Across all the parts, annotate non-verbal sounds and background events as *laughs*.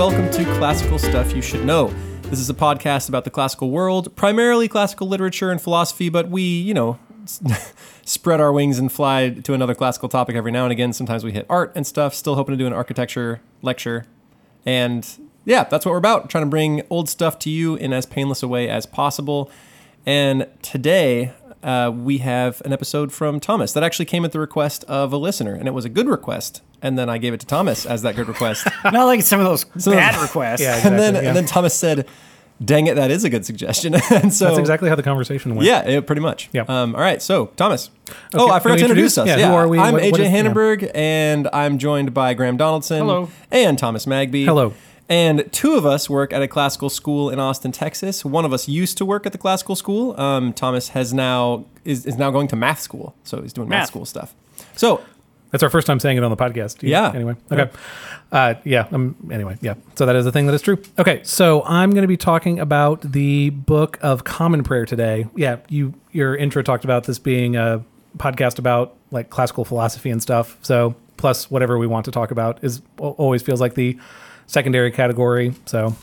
welcome to Classical Stuff You Should Know. This is a podcast about the classical world, primarily classical literature and philosophy, but we, you know, *laughs* spread our wings and fly to another classical topic every now and again. Sometimes we hit art and stuff, still hoping to do an architecture lecture. And yeah, that's what we're about, trying to bring old stuff to you in as painless a way as possible. And today, uh, we have an episode from Thomas that actually came at the request of a listener, and it was a good request. And then I gave it to Thomas as that good request. *laughs* Not like some of those *laughs* of bad those- requests. *laughs* Yeah, and then yeah. and then Thomas said, "Dang it, that is a good suggestion." and so That's exactly how the conversation went. yeah, it, pretty much. Yeah. Um, all right, so Thomas. oh, I forgot to introduce introduce? us. Yeah, who are we? I'm What- AJ what is- yeah. And I'm joined by Graham Donaldson. Hello. And Thomas Magby. Hello. And two of us work at a classical school in Austin, Texas. One of us used to work at the classical school. Um, Thomas has now is, is now going to math school, so he's doing math, Math. school stuff. So That's our first time saying it on the podcast. Yeah. Anyway. Okay. Uh, yeah. Um, anyway. Yeah. So that is a thing that is true. Okay. So I'm going to be talking about the Book of Common Prayer today. Yeah. You your intro talked about this being a podcast about like classical philosophy and stuff. So plus whatever we want to talk about is always feels like the secondary category. So.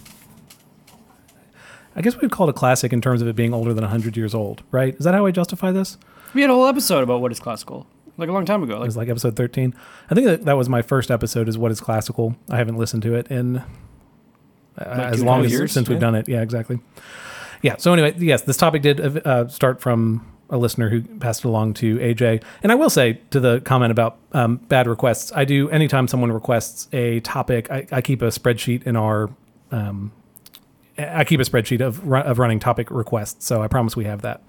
I guess we'd call it a classic in terms of it being older than 100 years old, right? Is that how I justify this? We had a whole episode about what is classical, like a long time ago. It was like episode 13. I think that, that was my first episode is what is classical. I haven't listened to it in uh, as long as years? since we've done it. Yeah, exactly. Yeah. So anyway, yes, this topic did uh, start from a listener who passed it along to AJ. And I will say to the comment about um, bad requests, I do anytime someone requests a topic, I, I keep a spreadsheet in our um, I keep a spreadsheet of of running topic requests. So I promise we have that.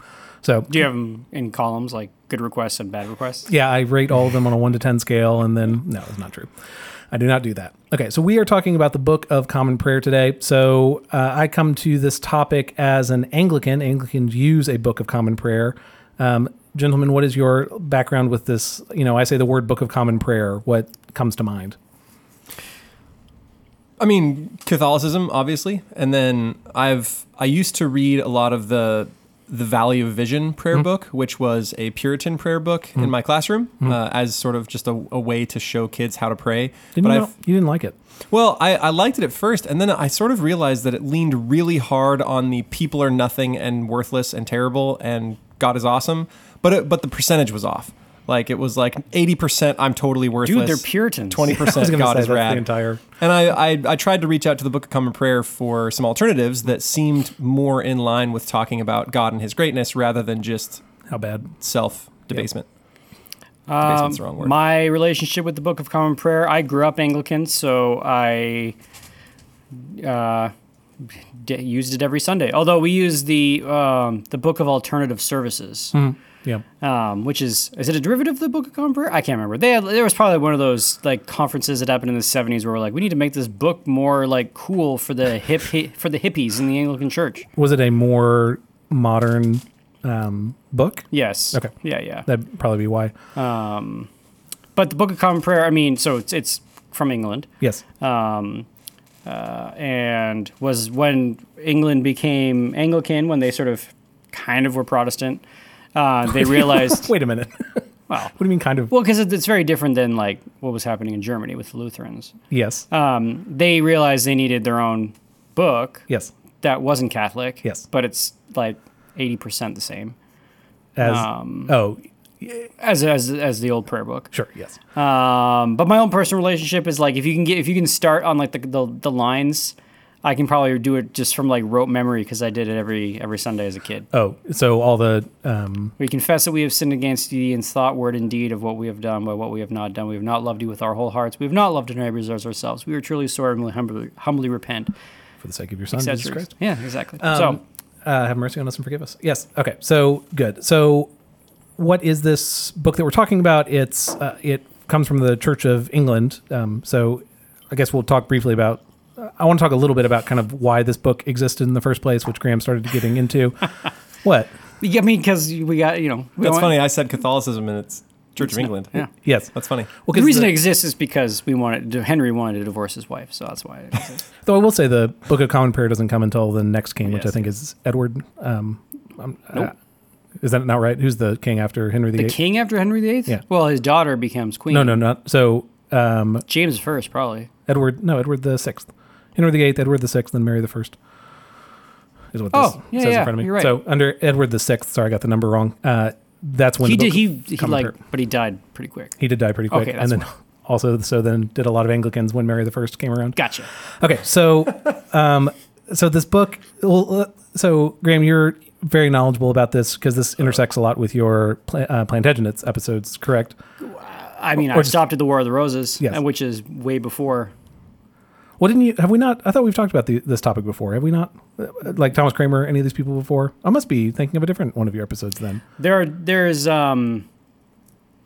So do you have them in columns like good requests and bad requests? yeah, I rate all of them on a one to 10 scale, and then, no, it's not true. I do not do that. Okay, so we are talking about the Book of Common Prayer today. So uh, I come to this topic as an Anglican. Anglicans use a Book of Common Prayer. Um, gentlemen, what is your background with this? You know, I say the word Book of Common Prayer. What comes to mind? I mean, Catholicism, obviously, and then I've I used to read a lot of the the Valley of Vision prayer Hmm. book, which was a Puritan prayer book in my classroom, uh, as sort of just a, a way to show kids how to pray. Didn't but you, know, you didn't like it? well, I, I liked it at first, and then I sort of realized that it leaned really hard on the people are nothing and worthless and terrible, and God is awesome. But it, but the percentage was off. Like it was like eighty percent. I'm totally worthless. Dude, they're Puritans. Twenty percent *laughs* God say is that's rad. the entire. And I, I, I tried to reach out to the Book of Common Prayer for some alternatives that seemed more in line with talking about God and His greatness rather than just How bad? self debasement. Um, Debasement's the wrong word. my relationship with the Book of Common Prayer, I grew up Anglican, so I uh, d- used it every Sunday. Although we use the um, the Book of Alternative Services. Yeah. um, which is is it a derivative of the Book of Common Prayer? I can't remember. They had, there was probably one of those like conferences that happened in the '70s where we're like, we need to make this book more like cool for the hip hi- for the hippies in the Anglican Church. Was it a more modern um, book? Yes. Okay. Yeah, yeah. That'd probably be why. Um, but the Book of Common Prayer, I mean, so it's it's from England, Yes. um, uh, and was when England became Anglican when they sort of kind of were Protestant. Uh, they realized, *laughs* Wait a minute. *laughs* well, What do you mean, kind of? well, because it's very different than like what was happening in Germany with the Lutherans. Yes. um, they realized they needed their own book yes. that wasn't Catholic. Yes. But it's like 80% the same As um, oh, as, as, as the old prayer book. sure. Yes. Um, but my own personal relationship is like, if you can get, if you can start on like the, the, the lines, I can probably do it just from like rote memory because I did it every, every Sunday as a kid. Oh, so all the um, We confess that we have sinned against thee in thought, word, and deed of what we have done, by what we have not done. We have not loved you with our whole hearts. We have not loved our neighbors as ourselves. We are truly sorry and humbly, humbly repent. for the sake of your son. Jesus Christ. Yeah, exactly. Um, so uh, have mercy on us and forgive us. Yes. Okay. So good. So, what is this book that we're talking about? It's uh, it comes from the Church of England. Um, so, I guess we'll talk briefly about. I want to talk a little bit about kind of why this book existed in the first place, which Graham started getting into. *laughs* what? Yeah, I mean, because we got you know. we That's want- funny. I said Catholicism and it's Church of England. Yeah. Yes. That's funny. Well, The 'cause reason the- it exists is because we wanted Henry wanted to divorce his wife, so that's why. It exists. *laughs* Though I will say the Book of Common Prayer doesn't come until the next king, which I Yes. think is Edward. Um, um, Nope. uh, is that not right? Who's the king after Henry the VIII? The king after Henry VIII. Yeah. Well, his daughter becomes queen. No, no, not so. Um, James first, probably. Edward, no, Edward the Sixth. Henry VIII, Edward VI, then Mary the First. Is what this Oh, yeah, says in front of me. right. So under Edward the Sixth, sorry, I got the number wrong. Uh, that's when he the did. He, he like, but he died pretty quick. he did die pretty quick, Okay, and then *laughs* also so then did a lot of Anglicans when Mary the First came around. Gotcha. Okay, so um, so this book, uh, so Graham, you're very knowledgeable about this because this intersects a lot with your pla- uh, Plantagenets episodes, correct? I mean, Or I stopped at the War of the Roses, Yes. which is way before. Well, didn't you? Have we not? I thought we've talked about the, this topic before. Have we not? Like Thomas Kramer, any of these people before? I must be thinking of a different one of your episodes then. There are there's um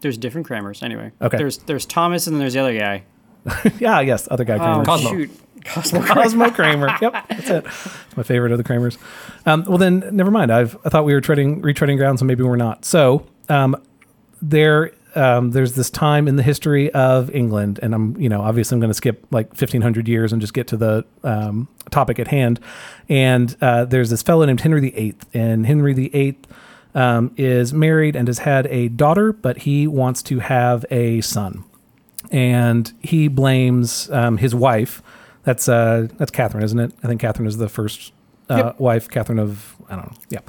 there's different Kramers anyway. Okay. There's there's Thomas and then there's the other guy. *laughs* yeah, yes, other guy Kramer. Oh Cosmo. shoot, Cosmo. *laughs* Cosmo Kramer. Yep, that's it. It's my favorite of the Kramers. Um, well, then never mind. I've I thought we were treading retreading ground, so maybe we're not. So um, there, um, there's this time in the history of England, and I'm you know obviously I'm going to skip like 1500 years and just get to the um, topic at hand. And uh, there's this fellow named Henry VIII, and Henry VIII. Um, is married and has had a daughter, but he wants to have a son and he blames um, his wife. That's uh, that's Catherine, isn't it? I think Catherine is the first uh, Yep. wife. Catherine of I don't know. Yeah,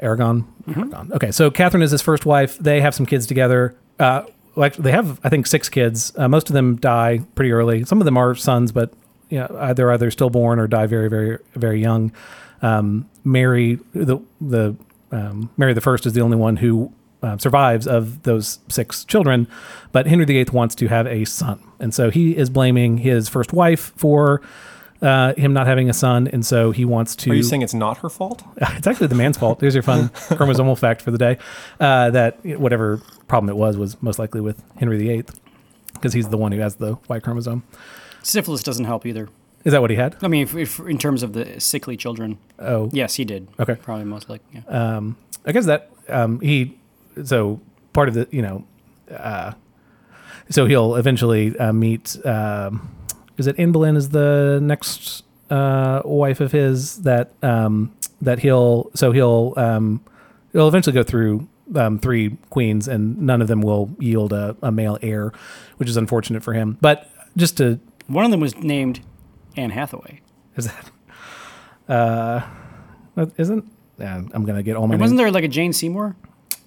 Aragon. Aragon. Okay, so Catherine is his first wife. They have some kids together. Uh, like they have, I think, six kids. Uh, most of them die pretty early. Some of them are sons, but you know, either either stillborn or die very, very, very young. Um, Mary, the the um, Mary the First is the only one who uh, survives of those six children, but Henry VIII wants to have a son, and so he is blaming his first wife for uh, him not having a son, and so he wants to. Are you saying it's not her fault? *laughs* it's actually the man's fault. Here's your fun *laughs* chromosomal fact for the day: uh, that whatever problem it was was most likely with Henry VIII, because he's the one who has the Y chromosome. Syphilis doesn't help either. Is that what he had? I mean, if, if, in terms of the sickly children, Oh, yes, he did. Okay. Probably most likely. Yeah. um, I guess that um, he so part of the you know, uh, so he'll eventually uh, meet. Um, is it Anne Boleyn is the next uh, wife of his that um, that he'll so he'll um, he'll eventually go through um, three queens and none of them will yield a, a male heir, which is unfortunate for him. But just to One of them was named Anne Hathaway. is that uh, isn't yeah, I'm gonna get all my And wasn't there like a Jane Seymour?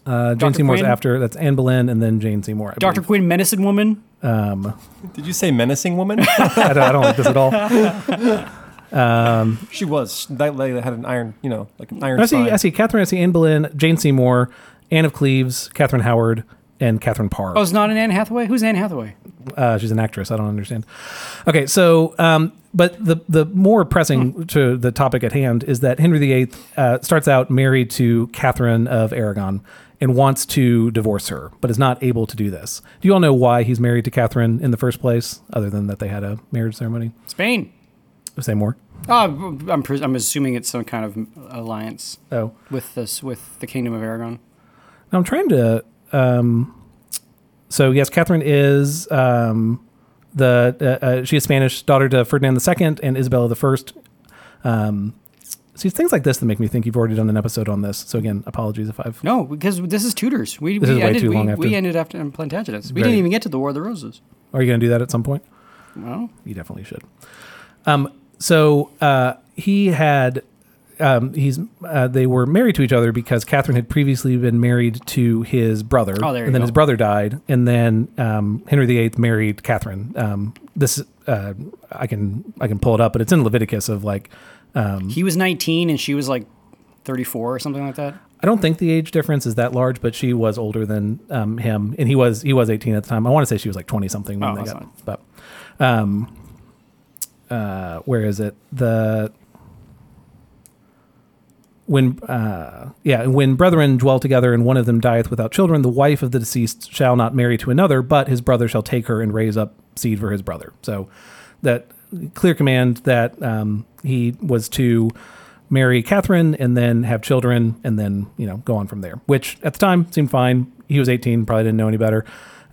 Uh, Jane Dr. Seymour's Quinn? after. That's Anne Boleyn and then Jane Seymour. Dr. Quinn, Medicine Woman? Believe. Um, Did you say menacing woman? *laughs* I, don't, I don't like this at all. Um, *laughs* she was. That lady had an iron, you know, like an iron I see. spine. I see. Catherine. I see Anne Boleyn, Jane Seymour, Anne of Cleves, Catherine Howard, and Catherine Parr. Oh, it's not an Anne Hathaway? Who's Anne Hathaway? Uh, she's an actress. I don't understand. Okay, so um, but the the more pressing to the topic at hand is that Henry VIII uh, starts out married to Catherine of Aragon and wants to divorce her, but is not able to do this. Do you all know why he's married to Catherine in the first place, other than that they had a marriage ceremony? Spain. Say more. Oh, I'm, pres- I'm assuming it's some kind of alliance Oh, with this with the Kingdom of Aragon. Now I'm trying to. Um, so yes, Catherine is um, the uh, uh, she is Spanish, daughter to Ferdinand II and Isabella I. Um, see, it's things like this that make me think you've already done an episode on this. So again, apologies if I've. No, because this is Tudors. We, This we is way ended, too we, long after- we ended after in Plantagenets. We Very- didn't even get to the War of the Roses. Are you going to do that at some point? Well, You definitely should. Um, so uh, he had, um, he's, uh, they were married to each other because Catherine had previously been married to his brother, Oh, there you and then go. his brother died, and then um, Henry VIII married Catherine. Um, this uh, I can I can pull it up, but it's in Leviticus of like um, he was 19 and she was like 34 or something like that. I don't think the age difference is that large, but she was older than um, him, and he was he was 18 at the time. I want to say she was like 20 something when Oh, they got, but um, uh, where is it? The when uh, yeah, when brethren dwell together and one of them dieth without children, the wife of the deceased shall not marry to another, but his brother shall take her and raise up seed for his brother. So that clear command that um, he was to marry Catherine and then have children and then you know go on from there. Which at the time seemed fine. He was 18, probably didn't know any better.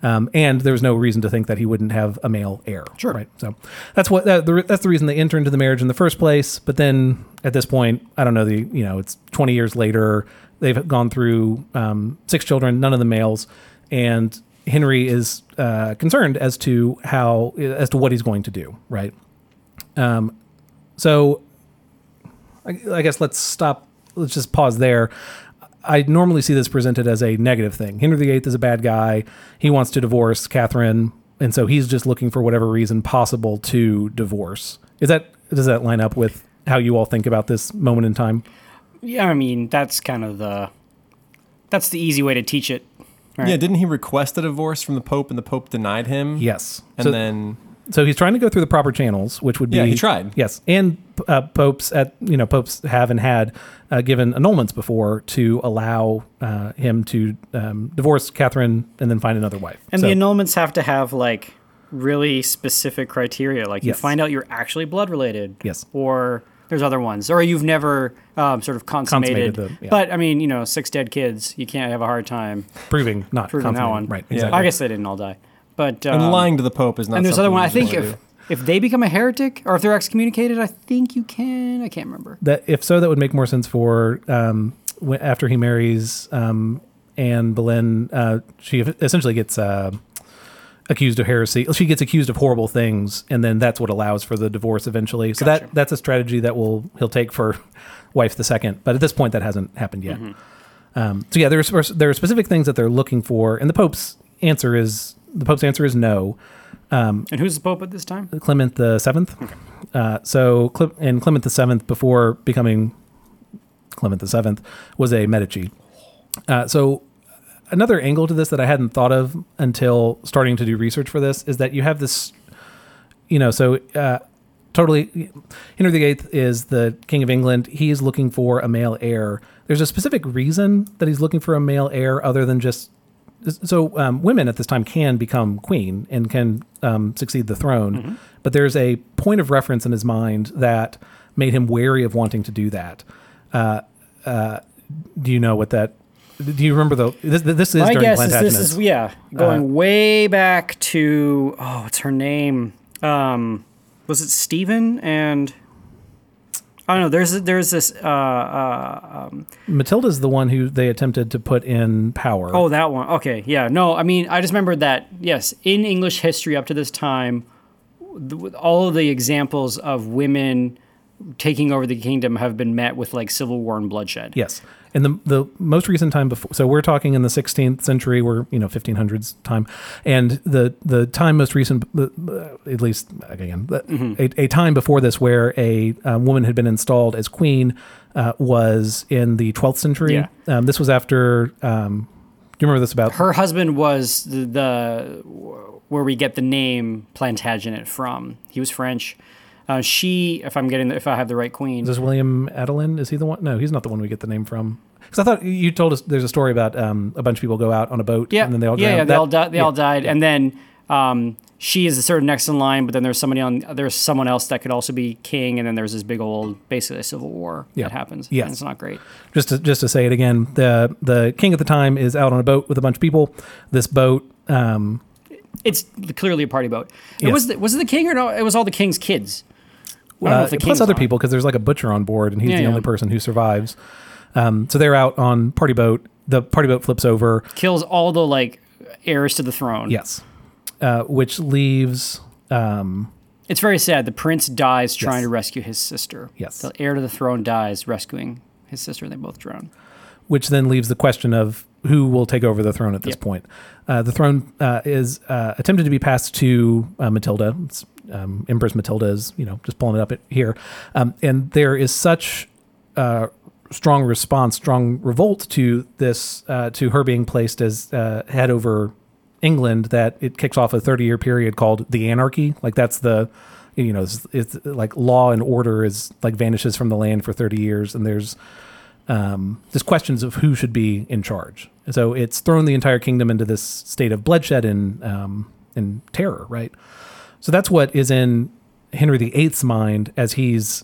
Um, and there was no reason to think that he wouldn't have a male heir. Sure. Right. So that's what that, the, that's the reason they enter into the marriage in the first place. But then at this point, I don't know the you know it's 20 years later. They've gone through um, six children, none of the males, and Henry is uh, concerned as to how as to what he's going to do. Right. Um, So, I, I guess let's stop. Let's just pause there. I normally see this presented as a negative thing. Henry VIII is a bad guy. He wants to divorce Catherine, and so he's just looking for whatever reason possible to divorce. Is that does that line up with how you all think about this moment in time? Yeah, I mean that's kind of the that's the easy way to teach it. Right. Yeah, didn't he request a divorce from the Pope and the Pope denied him? Yes. And so, then so he's trying to go through the proper channels, which would be Yeah, he tried. Yes, and uh, popes at you know popes have and had uh, given annulments before to allow uh, him to um, divorce Catherine and then find another wife. And So- the annulments have to have like really specific criteria. Like you Yes. find out you're actually blood related. Yes. Or there's other ones. Or you've never um, sort of consummated. Consummated the- yeah. But I mean, you know, six dead kids, you can't have a hard time proving not proving that one. Right. Yeah. Exactly. I guess they didn't all die. But um, and lying to the Pope is not. and there's other one. I think if do. if they become a heretic or if they're excommunicated, I think you can. I can't remember. that if so, that would make more sense for um, after he marries um, Anne Boleyn. Uh, she essentially gets uh, accused of heresy. She gets accused of horrible things, and then that's what allows for the divorce eventually. So Gotcha. that that's a strategy that will he'll take for *laughs* wife the second. But at this point, that hasn't happened yet. Um, so yeah, there's there are specific things that they're looking for, and the Pope's answer is the Pope's answer is no. And who's the pope at this time? Clement the seventh. Uh, so and Clement the seventh, before becoming Clement the seventh, was a Medici. Uh, so another angle to this that I hadn't thought of until starting to do research for this is that you have this, you know, so uh, totally Henry VIII is the king of England. He is looking for a male heir. There's a specific reason that he's looking for a male heir other than just so um, women at this time can become queen and can um, succeed the throne, but there's a point of reference in his mind that made him wary of wanting to do that. Uh, uh, do you know what that? Do you remember the? This, this is My during guess is this is yeah going way back to oh what's her name um was it Stephen and I don't know there's there's this uh uh um, Matilda's the one who they attempted to put in power. oh that one okay yeah no I mean I just remembered that yes in English history up to this time with all of the examples of women taking over the kingdom have been met with like civil war and bloodshed Yes. And the the most recent time before so we're talking in the 16th century we're you know 1500s time and the the time most recent at least again a, a time before this where a uh, woman had been installed as queen uh, was in the 12th century. Yeah. Um, this was after um, do you remember this about her husband was the, the where we get the name Plantagenet from. He was French. Uh, she, if I'm getting, the, if I have the right queen, Is this William Adelin? Is he the one? No, he's not the one we get the name from. Because I thought you told us there's a story about um, a bunch of people go out on a boat yeah, and then they all yeah, drown. yeah, they That- all died. They yeah. all died, and then um, she is sort of next in line. But then there's somebody on, there's someone else that could also be king, and then there's this big old, basically a civil war Yeah. that happens. Yeah, it's not great. just to, just to say it again, the the king at the time is out on a boat with a bunch of people. This boat, um, It's clearly a party boat. It Yes. was the, was it the king or no? It was all the king's kids. Uh, plus other people because there's like a butcher on board and he's Yeah, the yeah. only person who survives. Um, so they're out on party boat. The party boat flips over. kills all the like heirs to the throne. Yes, uh, which leaves. Um, It's very sad. The prince dies trying Yes. to rescue his sister. Yes. The heir to the throne dies rescuing his sister, and they both drown. which then leaves the question of who will take over the throne at this Yep. point. Uh, the throne uh, is uh, attempted to be passed to uh, Matilda. It's, um, Empress Matilda is, you know, just pulling it up here, um, and there is such uh, strong response, strong revolt to this, uh, to her being placed as uh, head over England that it kicks off a 30 year period called the anarchy. Like that's the, you know, it's, it's like law and order is like vanishes from the land for 30 years, and there's um, questions of who should be in charge. So it's thrown the entire kingdom into this state of bloodshed and um, and terror, right? So that's what is in Henry VIII's mind as he's.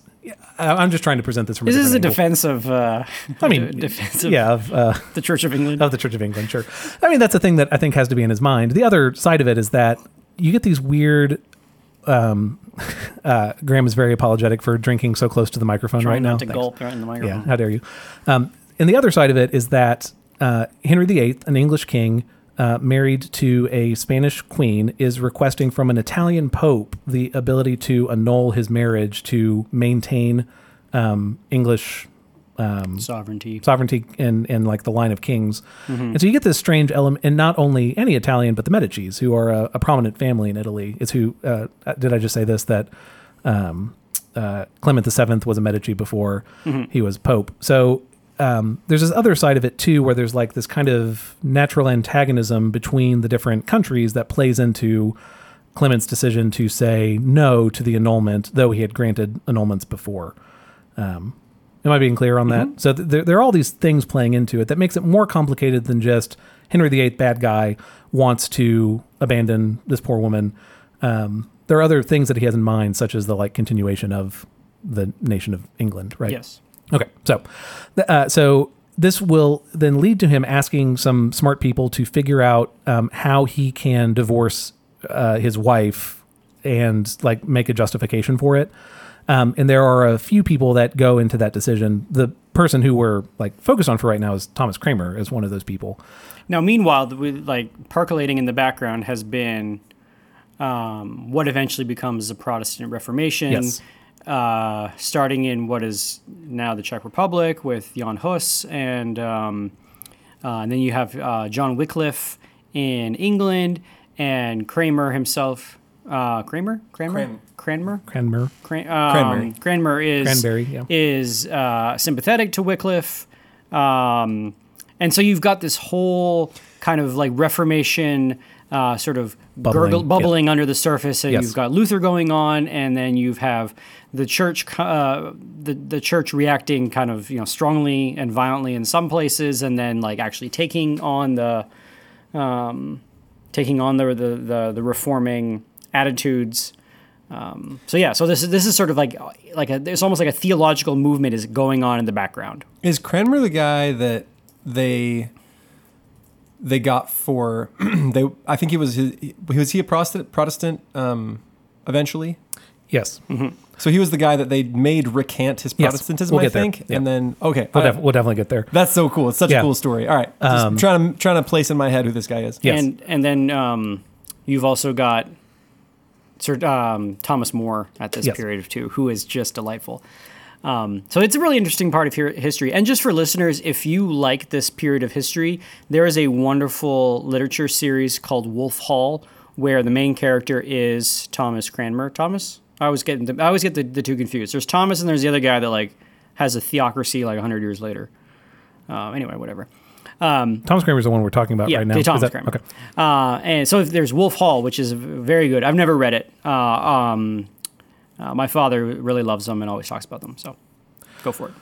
I'm just trying to present this from. This is a angle. defense of. Uh, I mean, *laughs* defense of yeah, of, uh, the Church of England. of the Church of England, sure. I mean, that's a thing that I think has to be in his mind. The other side of it is that you get these weird. Um, *laughs* uh, Graham is very apologetic for drinking so close to the microphone trying right now. not to Thanks. gulp right in the microphone. Yeah, how dare you? Um, and the other side of it is that uh, Henry VIII, an English king, uh, married to a Spanish queen, is requesting from an Italian pope the ability to annul his marriage to maintain um, English Sovereignty. sovereignty in, in like the line of kings. And so you get this strange element, and not only any Italian, but the Medici's, who are a, a prominent family in Italy. Is who, uh, did I just say this? That um, uh, Clement VII was a Medici before he was Pope. So um, there's this other side of it too, where there's like this kind of natural antagonism between the different countries that plays into Clement's decision to say no to the annulment, though he had granted annulments before. Um, am I being clear on that? So th- there, there are all these things playing into it that makes it more complicated than just Henry VIII, bad guy, wants to abandon this poor woman. Um, there are other things that he has in mind, such as the like continuation of the nation of England, right? Yes. Okay, so uh, so this will then lead to him asking some smart people to figure out um, how he can divorce uh, his wife and like make a justification for it. Um, and there are a few people that go into that decision. The person who we're like focused on for right now is Thomas Kramer as one of those people. Now, meanwhile, the- like percolating in the background has been um, what eventually becomes the Protestant Reformation, Yes. Uh, starting in what is now the Czech Republic with Jan Hus, and um, uh, and then you have uh, John Wycliffe in England, and Kramer himself. Uh, Kramer, Kramer, Cran- Cranmer, Cranmer. Cran- um, Cranberry. Cranmer is Cranberry, yeah. is uh, sympathetic to Wycliffe, um, and so you've got this whole kind of like Reformation uh, sort of Bubbling, gurgle, yeah. bubbling under the surface, and Yes. you've got Luther going on, and then you have the church, uh, the the church reacting kind of you know strongly and violently in some places, and then like actually taking on the um, taking on the the the, the reforming attitudes. Um, so yeah, so this is this is sort of like like a there's almost like a theological movement is going on in the background. Is Cranmer the guy that they they got for *clears throat* they? I think he was his, was he a Protestant Protestant um, eventually. Yes, So he was the guy that they made recant his Yes, Protestantism, we'll I get there. think, Yeah. and then okay, we'll, I- def- we'll definitely get there. that's so cool. It's such Yeah. a cool story. All right, just Um, trying to trying to place in my head who this guy is. Yes. And and then um, you've also got Sir um, Thomas More at this Yes. period of two, who is just delightful. Um, so it's a really interesting part of hi- history. And just for listeners, if you like this period of history, there is a wonderful literature series called Wolf Hall, where the main character is Thomas Cranmer. Thomas? I always get the, I always get the, the two confused. There's Thomas and there's the other guy that like has a theocracy like 100 years later. Uh, anyway, whatever. Thomas Kramer is the one we're talking about Yeah, right now. Is Thomas that- Kramer. Okay. Uh, and so there's Wolf Hall, which is very good. I've never read it. Uh, um, uh, my father really loves them and always talks about them. So go for it.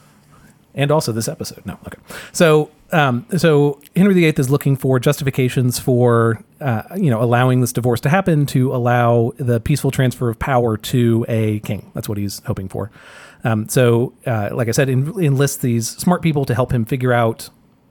and also this episode. No, okay. So, um, so Henry VIII is looking for justifications for, uh, you know, allowing this divorce to happen to allow the peaceful transfer of power to a king. That's what he's hoping for. Um, so, uh, like I said, en- enlists these smart people to help him figure out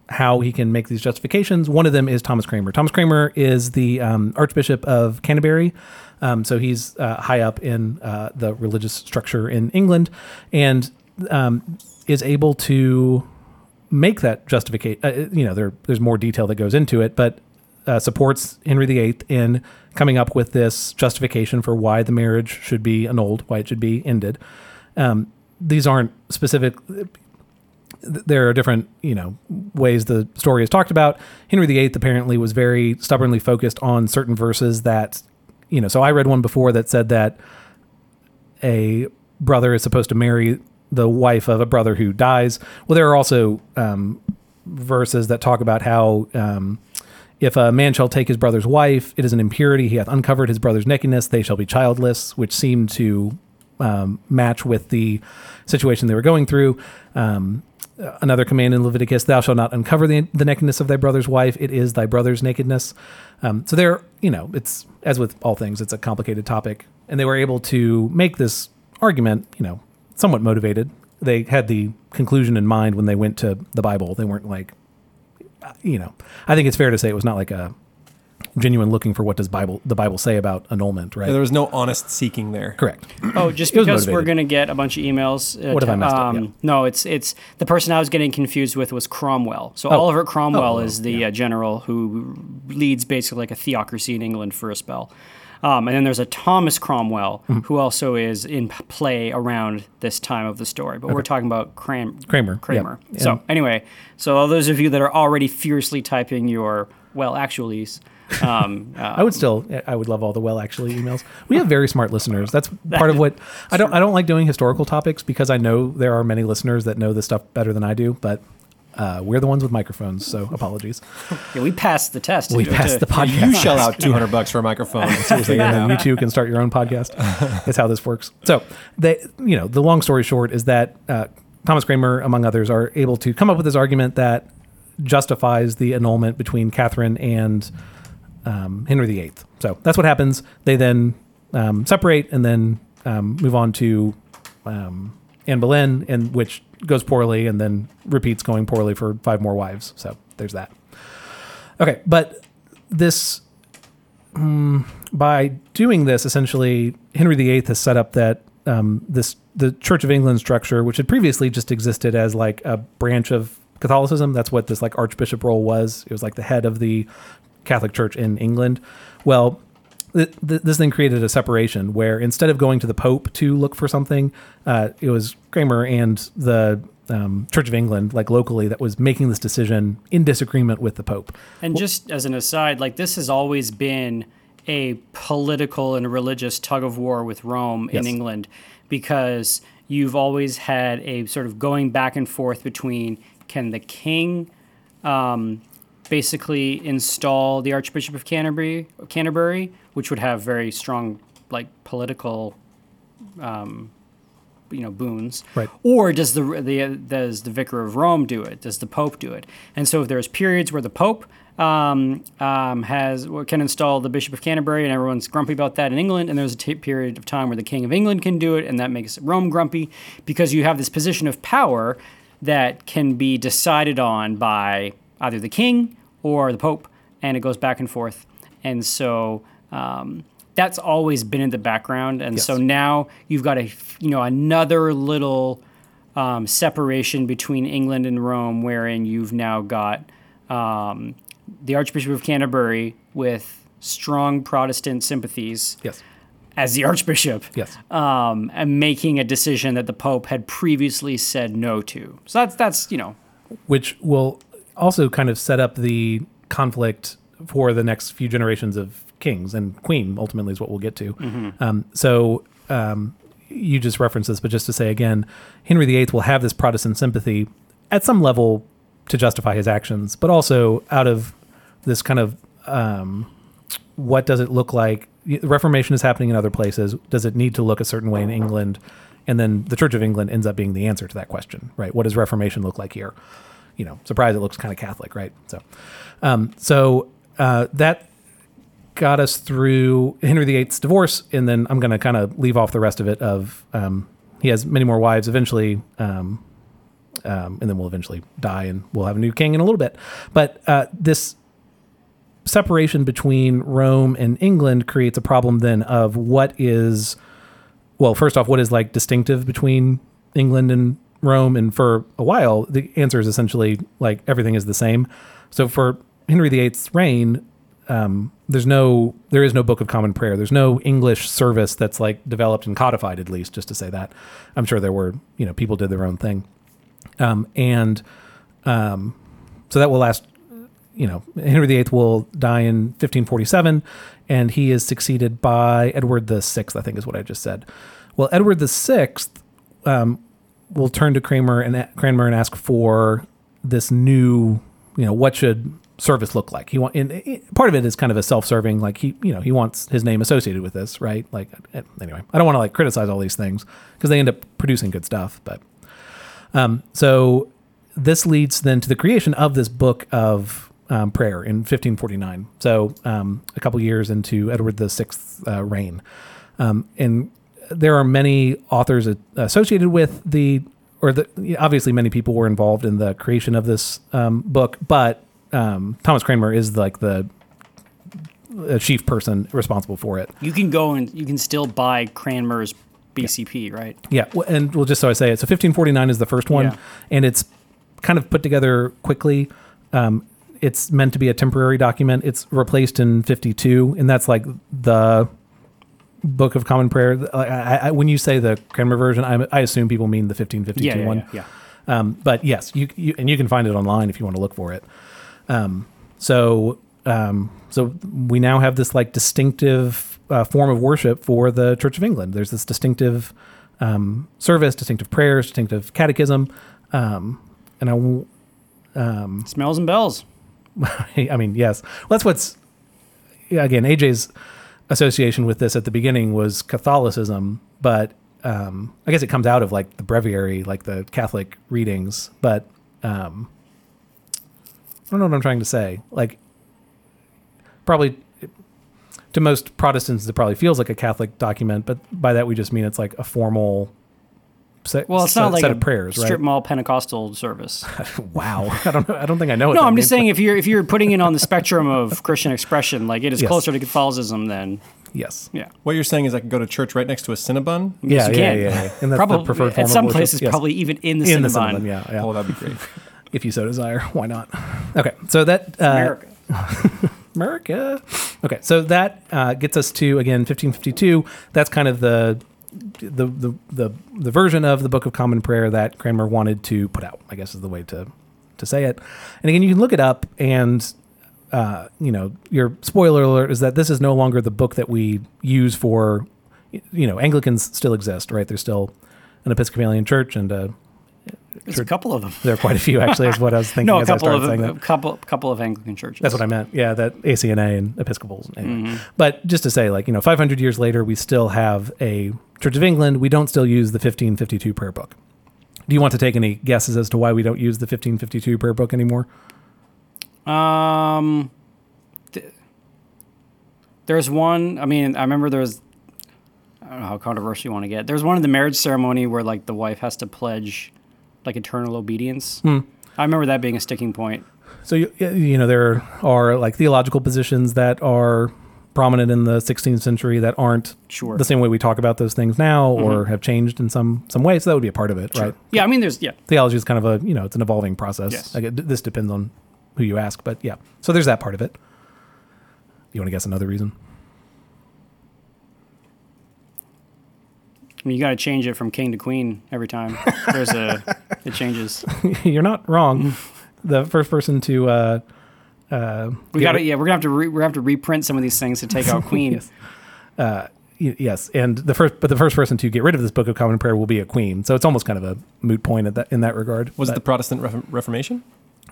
how he can make these justifications. One of them is Thomas Kramer. Thomas Kramer is the um, Archbishop of Canterbury. Um, so he's uh, high up in uh, the religious structure in England and um, is able to make that justification. Uh, you know, there, there's more detail that goes into it, but uh, supports Henry VIII in coming up with this justification for why the marriage should be annulled, why it should be ended. Um, these aren't specific there are different you know ways the story is talked about. Henry viii apparently was very stubbornly focused on certain verses that you know so i read one before that said that a brother is supposed to marry the wife of a brother who dies. Well there are also um, verses that talk about how um, if a man shall take his brother's wife it is an impurity. He hath uncovered his brother's nakedness. They shall be childless which seemed to um, match with the situation they were going through. Um, another command in Leviticus, thou shalt not uncover the, the nakedness of thy brother's wife. It is thy brother's nakedness. Um, so there, you know, it's as with all things, it's a complicated topic. And they were able to make this argument, you know, somewhat motivated. They had the conclusion in mind when they went to the Bible. They weren't like, uh, you know, I think it's fair to say it was not like a genuine looking for what does Bible the Bible say about annulment, right? There was no honest seeking there. Correct. *clears throat* *clears throat* Oh, just because we're going to get a bunch of emails. uh, What if I to- messed up? Yeah. No, it's it's the person I was getting confused with was Cromwell. So Oh. Oliver Cromwell Oh, is the uh, general who leads basically like a theocracy in England for a spell. Um, and then there's a Thomas Cromwell Mm-hmm. who also is in play around this time of the story. But we're talking about Cram- Kramer. Kramer. Yeah. So anyway, so all those of you that are already fiercely typing your well actuallys. Um, uh, I would still, I would love all the well actually emails. We have very smart listeners. That's part of what I don't. I don't like doing historical topics because I know there are many listeners that know this stuff better than I do. But uh, we're the ones with microphones, so apologies. *laughs* yeah, we passed the test. We passed to- the podcast. You shell out *laughs* 200 bucks for a microphone. Seriously, and then *laughs* you too can start your own podcast. That's how this works. So, they, you know, the long story short is that uh, Thomas Kramer, among others, are able to come up with this argument that justifies the annulment between Catherine and um, Henry VIII. So that's what happens. They then um, separate and then um, move on to um, Anne Boleyn, and which goes poorly, and then repeats going poorly for five more wives. So there's that. Okay, but this mm, by doing this, essentially, Henry VIII has set up that um, this the Church of England structure, which had previously just existed as like a branch of Catholicism. That's what this like archbishop role was. It was like the head of the Catholic Church in England. Well, th- th- this then created a separation where instead of going to the Pope to look for something, uh, it was Kramer and the um, Church of England, like locally, that was making this decision in disagreement with the Pope. And just as an aside, like this has always been a political and religious tug of war with Rome Yes. in England because you've always had a sort of going back and forth between can the king um, basically install the Archbishop of Canterbury, Canterbury, which would have very strong like political um, you know boons. Right. or does the, the does the vicar of rome do it? Does the pope do it? And so if there's periods where the pope um, um, has can install the bishop of canterbury and everyone's grumpy about that in england and there's a t- period of time where the king of england can do it and that makes rome grumpy because you have this position of power that can be decided on by either the king or the pope and it goes back and forth and so um, that's always been in the background and so now you've got a you know another little um, separation between England and Rome, wherein you've now got um, the Archbishop of Canterbury with strong Protestant sympathies Yes. as the *laughs* Archbishop, Yes. um, and making a decision that the Pope had previously said no to. So that's that's you know which will also kind of set up the conflict for the next few generations of kings and queen ultimately is what we'll get to. Um, so um, you just referenced this but just to say again henry viii will have this protestant sympathy at some level to justify his actions but also out of this kind of um, what does it look like? The reformation is happening in other places. Does it need to look a certain way in england? And then the church of england ends up being the answer to that question right? What does reformation look like here you know surprise it looks kind of catholic right? So um, so uh, that got us through henry viii's divorce and then i'm going to kind of leave off the rest of it of um, he has many more wives eventually um, um, and then we'll eventually die and we'll have a new king in a little bit. But uh, this separation between Rome and England creates a problem then of what is well first off what is like distinctive between England and Rome and for a while the answer is essentially like everything is the same. So for Henry VIII's reign um, there's no there is no book of common prayer. There's no English service that's like developed and codified at least just to say that. I'm sure there were you know people did their own thing. Um, and um, so that will last you know, Henry VIII will die in 1547, and he is succeeded by Edward vi I think is what I just said. Well, Edward vi um, will turn to Kramer and Cranmer and ask for this new, you know, what should service look like? He want, and it- part of it is kind of a self-serving, like he, you know, he wants his name associated with this, right? Like, eh, anyway, I don't want to like criticize all these things because they end up producing good stuff, but um, so this leads then to the creation of this book of um, prayer in 1549. So um, a couple years into Edward the Sixth's uh, reign, um, and there are many authors associated with the, or the obviously many people were involved in the creation of this um, book, but um, Thomas Cranmer is like the a chief person responsible for it. You can go and you can still buy Cranmer's BCP, right? Yeah, well, and well, just so I say it, so 1549 is the first one, Yeah. and it's kind of put together quickly. Um, it's meant to be a temporary document. It's replaced in 52, and that's like the Book of Common Prayer. I, I, when you say the Cranmer version, I, I assume people mean the 1552 Yeah, yeah, one. yeah, yeah. Um, but yes, you, you and you can find it online if you want to look for it. Um, so um, so we now have this like distinctive uh, form of worship for the Church of England. There's this distinctive um, service, distinctive prayers, distinctive catechism, um, and I. Um, Smells and bells. *laughs* I mean, yes, well, that's what's again AJ's association with this at the beginning was Catholicism, but um, I guess it comes out of like the breviary, like the Catholic readings. But um, I don't know what I'm trying to say. Like, probably to most Protestants, it probably feels like a Catholic document, but by that we just mean it's like a formal. Set, Well, it's set, not like set a of prayers, strip right? mall Pentecostal service. *laughs* wow, *laughs* I don't know. I don't think I know. What No, that I'm means, just saying if you're if you're putting it on the spectrum of Christian expression, like it is *laughs* Yes. closer to Catholicism than Yes. yeah. What you're saying is I can go to church right next to a Cinnabon? Yeah, you yeah, can. yeah, yeah. And that's probably the preferred form at some of places, Yes. probably even in the in the Cinnabon. Yeah, yeah. Oh, that'd be great. if you so desire, why not? Okay, so that uh, America. America. Okay, so that uh, gets us to again 1552. That's kind of the the, the the the version of the Book of Common Prayer that Cranmer wanted to put out. I guess is the way to to say it. And again, you can look it up, and uh, you know, your spoiler alert is that this is no longer the book that we use for. You know, Anglicans still exist, right? There's still an Episcopalian church, and uh, There's a couple of them. there are quite a few actually. Is what I was *laughs* thinking No, a as I couple started of saying a that. couple couple of Anglican churches. That's what I meant. Yeah, that ACNA and Episcopals. Anyway. Mm-hmm. But just to say, like, you know, 500 years later, we still have a Church of England. We don't still use the 1552 prayer book. Do you want to take any guesses as to why we don't use the 1552 prayer book anymore? Um, th- there's one. I mean, I remember there was. I don't know how controversial you want to get. There's one in the marriage ceremony where like the wife has to pledge, like eternal obedience. Hmm. I remember that being a sticking point. So, you, you know, there are like theological positions that are prominent in the 16th century that aren't Sure. the same way we talk about those things now or have changed in some some way. So that would be a part of it, right? Yeah, I mean, there's yeah. theology is kind of a you know it's an evolving process. Yes. Like, it- this depends on who you ask, but yeah. So there's that part of it. You want to guess another reason? I mean, you got to change it from king to queen every time. There's a *laughs* it changes. You're not wrong. the first person to uh, uh, We got to yeah. We're gonna have to re- we're gonna have to reprint some of these things to take out *laughs* queen. Yes. uh, y- yes, and the first but the first person to get rid of this Book of Common Prayer will be a queen. So it's almost kind of a moot point at that in that regard. Was it the Protestant Ref- Reformation?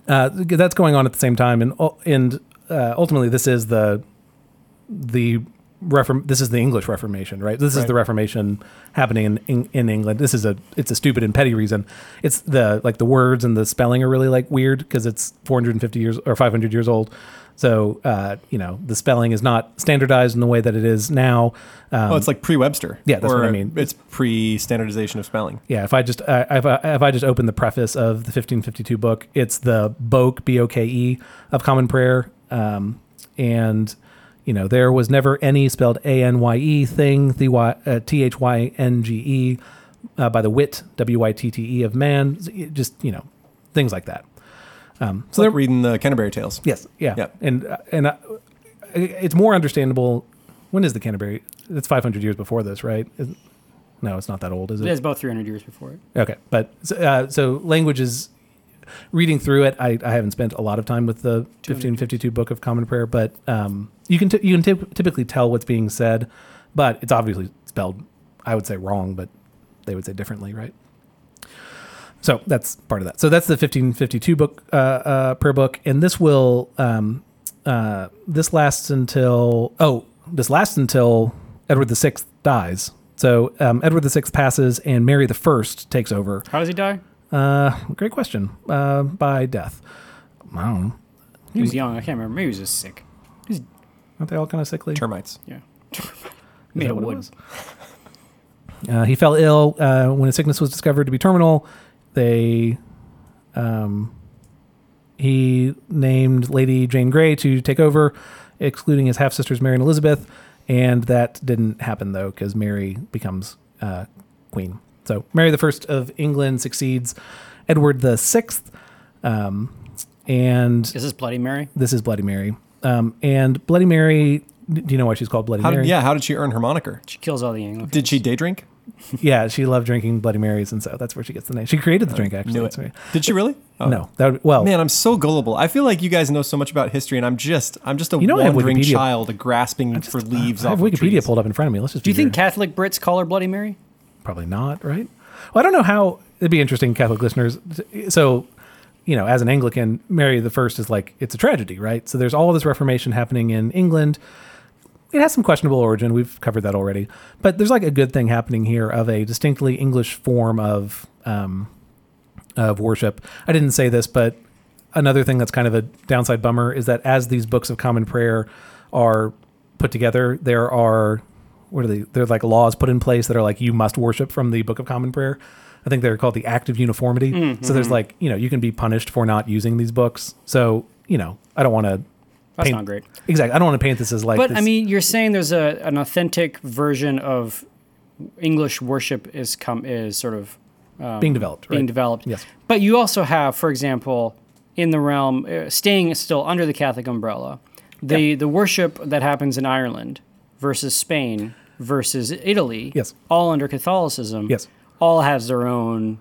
uh, that's going on at the same time, and ul- and uh, ultimately this is the the reform. This is the English Reformation, right? This is the Reformation happening in, in in England. This is a it's a stupid and petty reason. It's the like the words and the spelling are really like weird because it's 450 years or 500 years old. So uh, you know the spelling is not standardized in the way that it is now. Um, oh, it's like pre-Webster. yeah, that's what I mean. It's pre-standardization of spelling. Yeah, if I just uh, if, I, if I just open the preface of the 1552 book, it's the Boke B O K E of Common Prayer, um, and you know there was never any spelled A N Y E thing the uh, T H Y N G E uh, by the wit W Y T T E of man, just you know things like that. Um, so like there, reading the Canterbury Tales. yes, yeah, Yeah. and uh, and uh, it's more understandable. When is the Canterbury? It's 500 years before this, right? Is- No, it's not that old, is it? It's about 300 years before it. Okay, but uh, so language is reading through it. I, I haven't spent a lot of time with the 1552 Book of Common Prayer, but um, you can t- you can typ- typically tell what's being said, but it's obviously spelled. I would say wrong, but they would say differently, right? So that's part of that. So that's the 1552 book uh, uh, prayer book, and this will um, uh, this lasts until oh this lasts until Edward VI dies. So um, Edward VI passes, and Mary the First takes over. How does he die? Uh, great question. Uh, by death. I don't know. He was young. I can't remember. Maybe he was just sick. He's Aren't they all kind of sickly? Termites. Yeah. *laughs* Made of wood. Uh, he fell ill uh, when his sickness was discovered to be terminal. They, um, he named Lady Jane Grey to take over, excluding his half sisters Mary and Elizabeth. And that didn't happen though, because Mary becomes uh, queen. So Mary the First of England succeeds Edward the Sixth, um, and Is Bloody Mary? this is Bloody Mary. Um, and Bloody Mary, do you know why she's called Bloody How Mary? did, yeah, how did she earn her moniker? She kills all the Anglicans. Did she day drink? *laughs* yeah, she loved drinking Bloody Marys, and so that's where she gets the name. She created the drink, actually. Knew it. That's right. Did she really? Oh. No, that would, well, Man, I'm so gullible. I feel like you guys know so much about history, and I'm just I'm just a You know wandering Wikipedia. child grasping for leaves I have off of Wikipedia trees. pulled up in front of me. Let's just. Do you be think. Catholic Brits call her Bloody Mary? Probably not? Right. Well, I don't know how. It'd be interesting, Catholic listeners. So, you know, as an Anglican, Mary the First is like it's a tragedy, right? So there's all this Reformation happening in England. It has some questionable origin. We've covered that already, but there's like a good thing happening here of a distinctly English form of um, of worship. I didn't say this, but another thing that's kind of a downside bummer is that as these books of common prayer are put together, there are what are they? They're like laws put in place that are like you must worship from the Book of Common Prayer. I think they're called the Act of Uniformity. Mm-hmm, so there's mm-hmm. like you know you can be punished for not using these books. So you know I don't want to That's paint not great. exactly. I don't want to paint this as like. But this, I mean, you're saying there's a an authentic version of English worship is come is sort of um, being developed. being right? developed. Yes. But you also have, for example, in the realm uh, staying still under the Catholic umbrella, the the worship that happens in Ireland versus Spain versus Italy, Yes. all under Catholicism, Yes. all has their own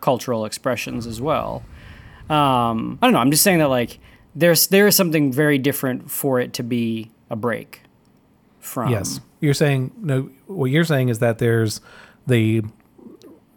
cultural expressions as well. Um, I don't know. I'm just saying that like there's there is something very different for it to be a break from. Yes. You're saying no what you're saying is that there's the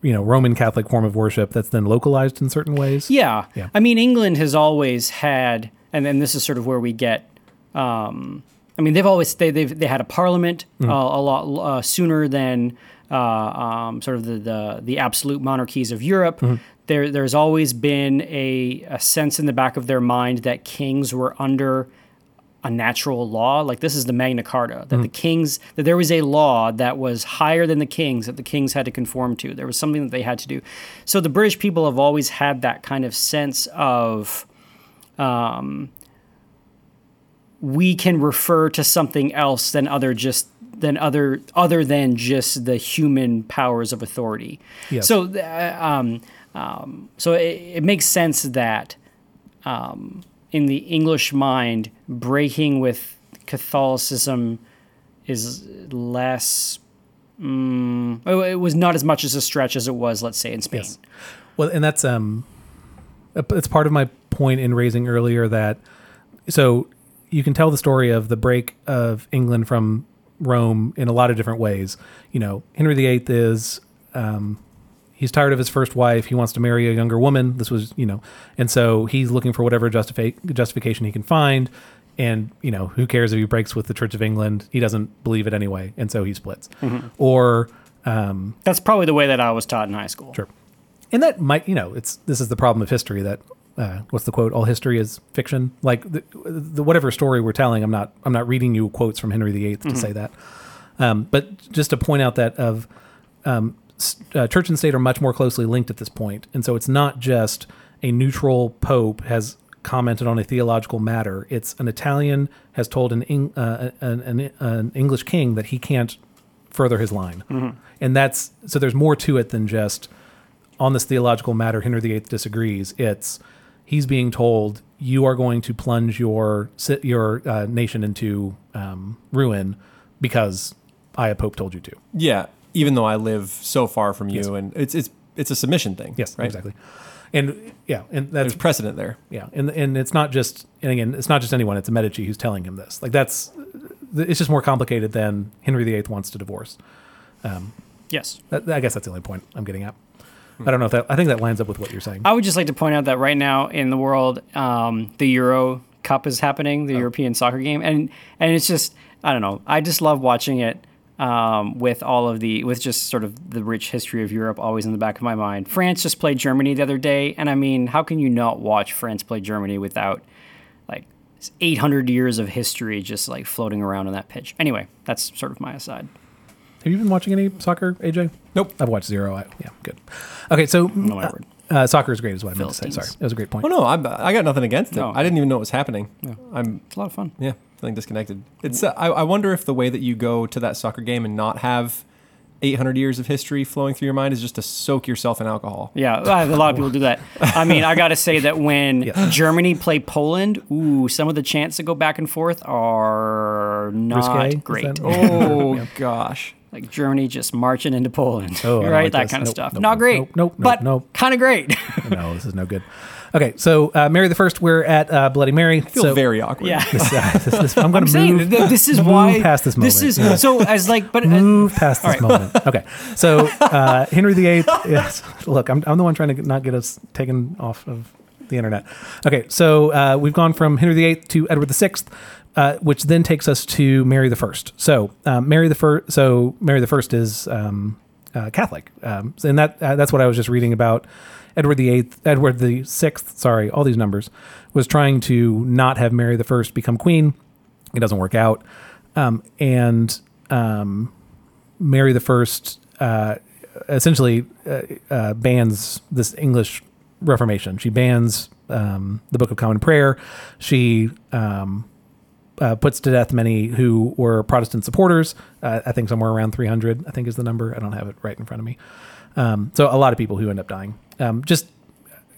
you know Roman Catholic form of worship that's then localized in certain ways. Yeah. Yeah. I mean, England has always had, and then this is sort of where we get. Um, I mean, they've always they they've they had a parliament uh, a lot uh, sooner than uh, um, sort of the, the the absolute monarchies of Europe. There there's always been a, a sense in the back of their mind that kings were under a natural law. Like this is the Magna Carta that the kings that there was a law that was higher than the kings that the kings had to conform to. There was something that they had to do. So the British people have always had that kind of sense of um, we can refer to something else than other just than other other than just the human powers of authority. Yes. So uh, um, um, so it, it makes sense that um, in the English mind, breaking with Catholicism is less. Mm, it was not as much as a stretch as it was, let's say, in Spain. Yes. Well, and that's um, it's part of my point in raising earlier that so you can tell the story of the break of England from Rome in a lot of different ways. You know, Henry VIII is um, he's tired of his first wife. He wants to marry a younger woman. This was you know, and so he's looking for whatever justifi- justification he can find. And you know, who cares if he breaks with the Church of England? He doesn't believe it anyway, and so he splits. Or um, That's probably the way that I was taught in high school. Sure. And that might, you know, it's this is the problem of history that uh, what's the quote? All history is fiction. Like the, the whatever story we're telling, I'm not I'm not reading you quotes from Henry VIII to say that. Um, but just to point out that of um, uh, church and state are much more closely linked at this point, and so it's not just a neutral pope has commented on a theological matter. It's an Italian has told an Eng, uh, an, an, an English king that he can't further his line, and that's so there's more to it than just on this theological matter, Henry VIII disagrees. It's he's being told you are going to plunge your your uh, nation into um, ruin because I, a pope, told you to. Yeah, even though I live so far from you, and it's it's it's a submission thing. Yes, right. exactly. And yeah, and that's There's precedent there. yeah, and and it's not just and again, it's not just anyone. It's a Medici who's telling him this. Like that's it's just more complicated than Henry VIII wants to divorce. Yes. That, I guess that's the only point I'm getting at. I don't know if that. I think that lines up with what you're saying. I would just like to point out that right now in the world, um, the Euro Cup is happening, the European soccer game, and and it's just I don't know. I just love watching it um, with all of the with just sort of the rich history of Europe always in the back of my mind. France just played Germany the other day, and I mean, how can you not watch France play Germany without like 800 years of history just like floating around on that pitch? Anyway, that's sort of my aside. Have you been watching any soccer, AJ? Nope. I've watched zero. I, yeah, good. Okay, so No, my word. uh, soccer is great, is what I meant to say. Sorry, Philistines. that was a great point. Oh no, I'm, I got nothing against it. No. I didn't even know it was happening. I'm It's a lot of fun. yeah feeling disconnected. It's uh, I, I wonder if the way that you go to that soccer game and not have 800 years of history flowing through your mind is just to soak yourself in alcohol. Yeah, a lot of people do that. I mean, I got to say that when *laughs* Yeah. Germany play Poland, ooh, some of the chants that go back and forth are not Risque? Great. that- Oh *laughs* gosh. Like Germany just marching into Poland, Oh, *laughs* right? like that this. kind of Nope, stuff. nope, not great. nope, nope, but nope. kind of great. *laughs* no, this is no good. Okay, so uh, Mary the First, we're at uh, Bloody Mary. I feel so, very awkward. yeah. This, uh, this- this- *laughs* I'm going I'm to saying move, th- this is move why past this moment. This is Yeah. so as like, but uh, move past this all right. moment. Okay, so uh, Henry VIII. Yes, look, I'm, I'm the one trying to not get us taken off of the internet. Okay, so uh, we've gone from Henry VIII to Edward VI, uh, which then takes us to Mary the First. So um, Mary the First. So Mary the First is um, uh, Catholic, um, and that uh, that's what I was just reading about. Edward the Eighth, Edward the Sixth. Sorry, all these numbers was trying to not have Mary the First become queen. It doesn't work out, um, and um, Mary the First uh, essentially uh, bans this English Reformation. She bans um, the Book of Common Prayer. She uh, puts to death many who were Protestant supporters. Uh, I think somewhere around 300. I think is the number. I don't have it right in front of me. Um, so a lot of people who end up dying. Um, just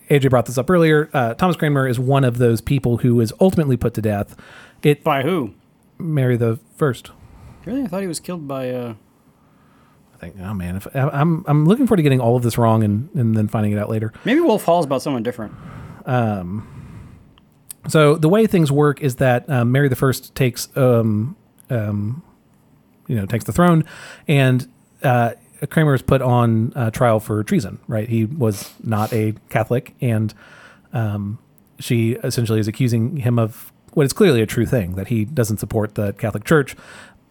AJ brought this up earlier. Uh, Thomas Cranmer is one of those people who is ultimately put to death. It by who? Mary the First. Really, I thought he was killed by. Uh, I think. Oh man, if I- I'm I'm looking forward to getting all of this wrong and and then finding it out later. maybe Wolf Hall's about someone different. So the way things work is that um, Mary the First takes um um you know takes the throne, and uh, Cranmer is put on uh, trial for treason. Right, he was not a Catholic, and um, she essentially is accusing him of what is clearly a true thing that he doesn't support the Catholic Church.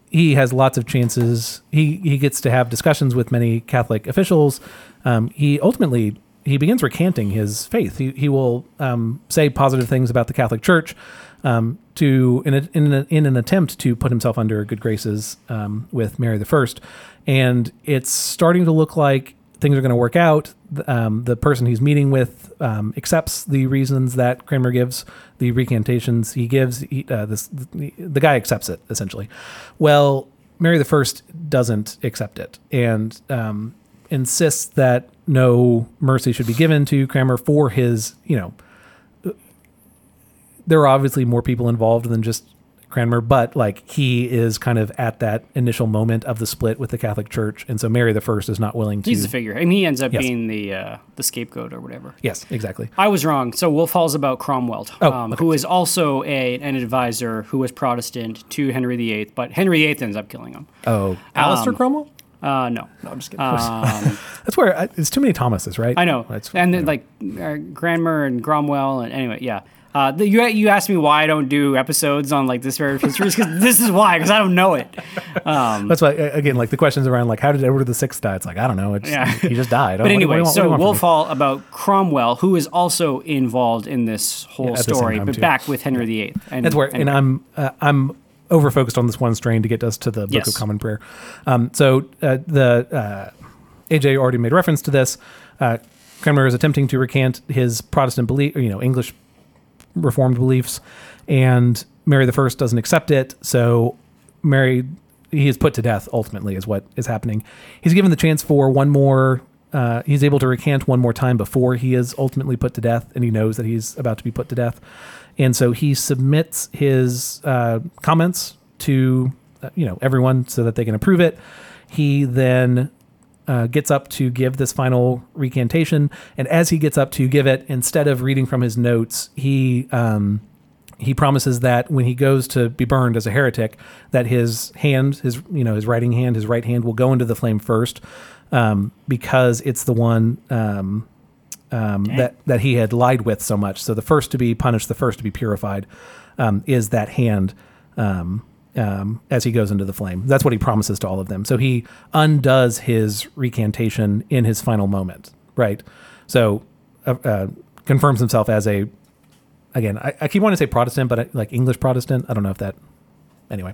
He has lots of chances. He he gets to have discussions with many Catholic officials. Um, he ultimately he begins recanting his faith. He he will um, say positive things about the Catholic Church um, to in a, in, a, in an attempt to put himself under good graces um, with Mary the First, and it's starting to look like things are going to work out. Um, the person he's meeting with um, accepts the reasons that Cranmer gives, the recantations he gives. He, uh, this the, the guy accepts it essentially. Well, Mary the First doesn't accept it and um, insists that no mercy should be given to Cranmer for his, you know, there are obviously more people involved than just Cranmer, but like he is kind of at that initial moment of the split with the Catholic Church, and so Mary the First is not willing to. He's the figure. I mean, he ends up Yes. being the uh, the scapegoat or whatever. yes, exactly. I was wrong. So Wolf Hall's about Cromwell, Oh, um, okay. who is also a, an advisor who was Protestant to Henry VIII, but Henry VIII ends up killing him. Oh, Alistair Um, Cromwell? Uh, no, No, I'm just kidding. *laughs* um, that's where I, it's too many Thomases, right? I know. That's, and then, yeah. like uh, Cranmer and Cromwell, and anyway, yeah. Uh, the, you you asked me why I don't do episodes on like this period of history because *laughs* this is why because I don't know it. Um, That's why again, like the questions around like how did Edward the Sixth die? It's like I don't know. It's, Yeah. he just died. *laughs* But Oh, what do- what do anyway, you want- what do you so want from Wolf? Hall about Cromwell, who is also involved in this whole Yeah, at the same story, but too. back with Henry VIII. And, That's where, and. I'm uh, I'm over focused on this one strain to get us to the Book Yes. of Common Prayer. Um, so uh, the uh, AJ already made reference to this. Uh, Cranmer is attempting to recant his Protestant belief, you know, English Reformed beliefs, and Mary First doesn't accept it. So Mary, he is put to death. Ultimately, is what is happening. He's given the chance for one more. Uh, he's able to recant one more time before he is ultimately put to death, and he knows that he's about to be put to death. And so he submits his uh, comments to uh, you know everyone so that they can approve it. He then uh, gets up to give this final recantation, and as he gets up to give it, instead of reading from his notes, he um, he promises that when he goes to be burned as a heretic, that his hand, his you know his writing hand, his right hand will go into the flame first, um, because it's the one um, um, that that he had lied with so much. So the first to be punished, the first to be purified, um, is that hand. Um, um, as he goes into the flame, that's what he promises to all of them. So he undoes his recantation in his final moment, right? So uh, uh, confirms himself as a again. I, I keep wanting to say Protestant, but I, like English Protestant. I don't know if that anyway,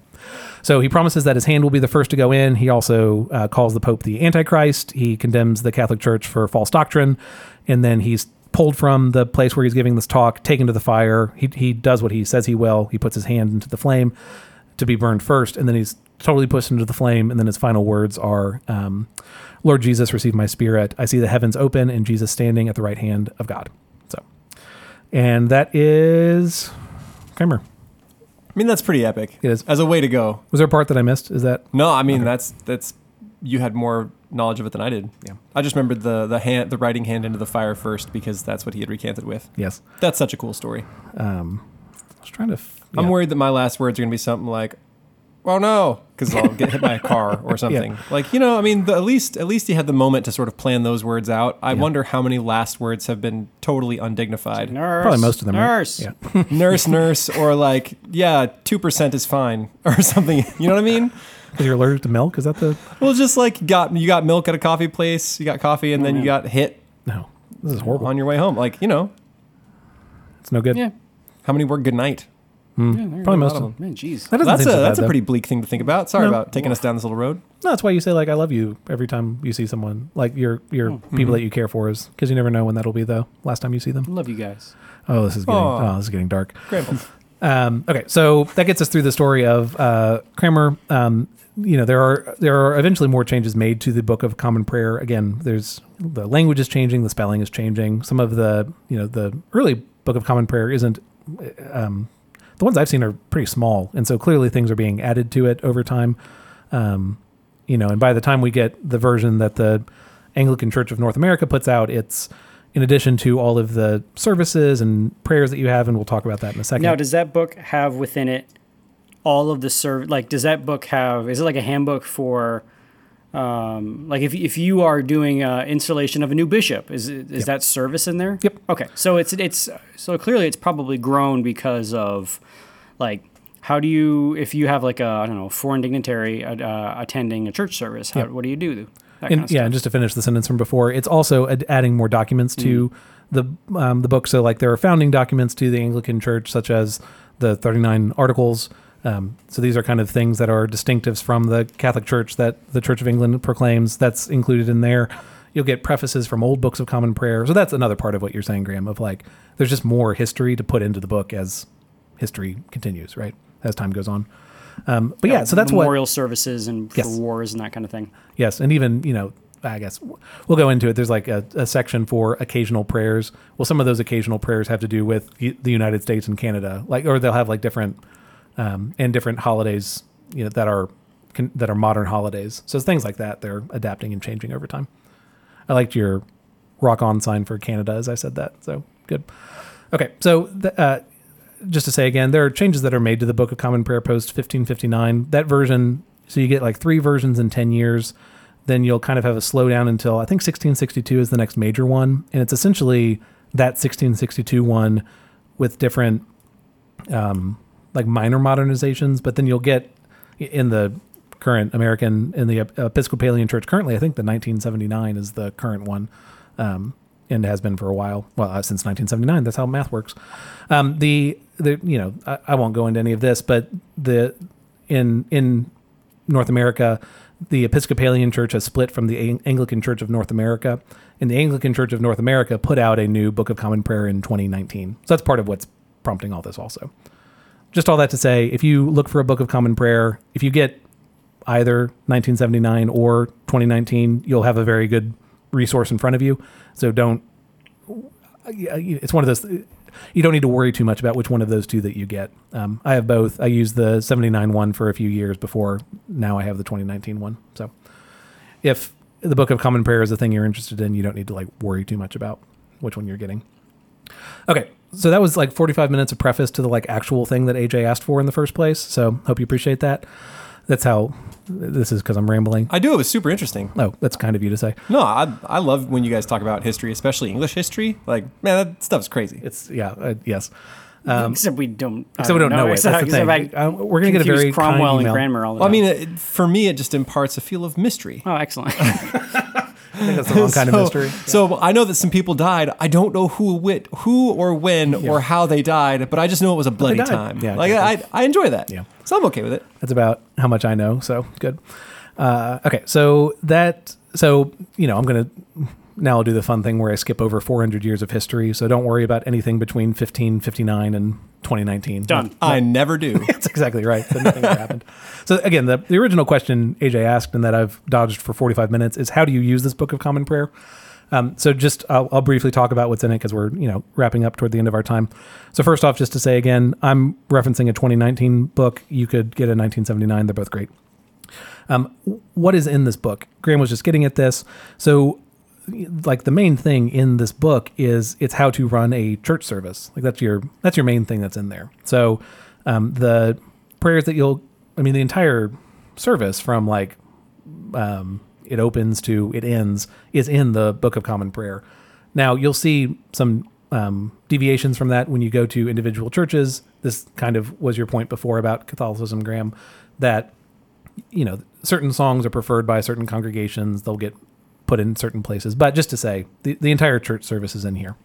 so he promises that his hand will be the first to go in. He also uh, calls the Pope the Antichrist. He condemns the Catholic Church for false doctrine, and then he's pulled from the place where he's giving this talk, taken to the fire. He he does what he says he will. He puts his hand into the flame to be burned first, and then he's totally pushed into the flame. And then his final words are, um, "Lord Jesus, receive my spirit. I see the heavens open and Jesus standing at the right hand of God." So, and that is Cranmer. I mean, that's pretty epic. It is. As a way to go. Was there a part that I missed? Is that No, I mean that's that's you had more knowledge of it than I did. Yeah. I just remembered the the hand the writing hand into the fire first because that's what he had recanted with. yes? That's such a cool story. Um, I was trying to. F- I'm worried that my last words are gonna be something like, "Oh no," *laughs* because I'll get hit by a car or *laughs* something. Like you know, I mean, the, at least at least he had the moment to sort of plan those words out. I wonder how many last words have been totally undignified. Nurse. Probably most of them. right? Nurse. Yeah. *laughs* nurse, nurse, or like, yeah, two percent is fine or something. You know what I mean? Because you're allergic to milk. Is that the? Well, just like you got you got milk at a coffee place, you got coffee, and oh, then you got hit No. This is horrible. on your way home. Like you know, It's no good. Yeah. how many were good night? Yeah Probably most of of them. Man, jeez. That doesn't That's a so bad, that's a pretty bleak thing to think about. Sorry No. about taking us down this little road. No, that's why you say like I love you every time you see someone like your your Oh, people mm-hmm. that you care for is because you never know when that'll be the last time you see them. Love you guys. Oh, this is getting Aw. oh, this is getting dark. Grandpa. *laughs* Um, okay, so that gets us through the story of uh, Cranmer. Um, you know, there are there are eventually more changes made to the Book of Common Prayer. Again, there's the language is changing, the spelling is changing. Some of the you know the early Book of Common Prayer isn't. Um, the ones I've seen are pretty small, and so clearly things are being added to it over time. Um, you know, and by the time we get the version that the Anglican Church of North America puts out, it's in addition to all of the services and prayers that you have, and we'll talk about that in a second. Now, does that book have within it all of the serv? Like, does that book have? Is it like a handbook for? Um, like if if you are doing uh, installation of a new bishop, is is that service in there? Yep. Okay, so it's it's so clearly it's probably grown because of like how do you if you have like a I don't know foreign dignitary uh, uh, attending a church service, how, Yep. what do you do? That and kind of yeah, and just to finish the sentence from before, it's also ad- adding more documents to the um, the book. So like there are founding documents to the Anglican Church, such as the 39 Articles. Um, so these are kind of things that are distinctives from the Catholic Church that the Church of England proclaims. That's included in there. You'll get prefaces from old books of common prayer. So that's another part of what you're saying, Graham. Of like, there's just more history to put into the book as history continues, right? As time goes on. Um, but yeah, so that's what memorial services and for Yes. wars and that kind of thing. Yes, and even you know, I guess we'll go into it. There's like a, a section for occasional prayers. Well, some of those occasional prayers have to do with the United States and Canada, like, or they'll have like different um, and different holidays, you know, that are can, that are modern holidays. So things like that, they're adapting and changing over time. I liked your rock on sign for Canada as I said that. So good. Okay, so uh, just to say again, there are changes that are made to the Book of Common Prayer post 1559. That version, so you get like three versions in 10 years. Then you'll kind of have a slowdown until I think 1662 is the next major one. And it's essentially that 1662 one with different, um, like minor modernizations. But then you'll get in the current American, in the Episcopalian Church currently, I think the 1979 is the current one. Um, and has been for a while. Well, uh, since 1979. That's how math works. Um, the the you know I, I won't go into any of this, but the in in North America, the Episcopalian Church has split from the Ang- Anglican Church of North America, and the Anglican Church of North America put out a new Book of Common Prayer in 2019. So that's part of what's prompting all this. Also, just all that to say, if you look for a Book of Common Prayer, if you get either 1979 or 2019, you'll have a very good resource in front of you. So don't. It's one of those. You don't need to worry too much about which one of those two that you get. Um, I have both. I used the 79 one for a few years before. Now I have the 2019 one. So if the Book of Common Prayer is the thing you're interested in, you don't need to like worry too much about which one you're getting. Okay, so that was like 45 minutes of preface to the like actual thing that AJ asked for in the first place. So hope you appreciate that. That's how this is because I'm rambling. I do. It was super interesting. Oh, that's kind of you to say. No, I I love when you guys talk about history, especially English history. Like, man, that stuff's crazy. It's yeah, uh, yes. except we don't. Except we don't know it. Except, That's the thing. I Uh, we're gonna get a confuse very kind Cromwell and email. Cranmer all the Well, I mean, it, for me, it just imparts a feel of mystery. oh, excellent. *laughs* *laughs* think that's the wrong kind of *laughs* mystery. So I know that some people died. I don't know who, wit, who or when or how they died, but I just know it was a bloody time. Yeah, like I. I enjoy that. Yeah. So I'm okay with it. That's about how much I know. So good. Uh, okay, so that so you know I'm gonna now I'll do the fun thing where I skip over 400 years of history. So don't worry about anything between 1559 and 2019. Done. I never do. *laughs* That's exactly right. So nothing ever happened. So again, the, the original question AJ asked and that I've dodged for 45 minutes is how do you use this Book of Common Prayer? Um, so just I'll, I'll briefly talk about what's in it because we're you know wrapping up toward the end of our time. So first off, just to say again, I'm referencing a 2019 book. You could get a 1979. They're both great. Um, what is in this book? Graham was just getting at this. So like the main thing in this book is it's how to run a church service. Like that's your that's your main thing that's in there. So um, the prayers that you'll I mean the entire service from like um, it opens to it ends is in the Book of Common Prayer. Now you'll see some um, deviations from that when you go to individual churches. This kind of was your point before about Catholicism, Graham, that you know certain songs are preferred by certain congregations. They'll get put in certain places. But just to say, the, the entire church service is in here.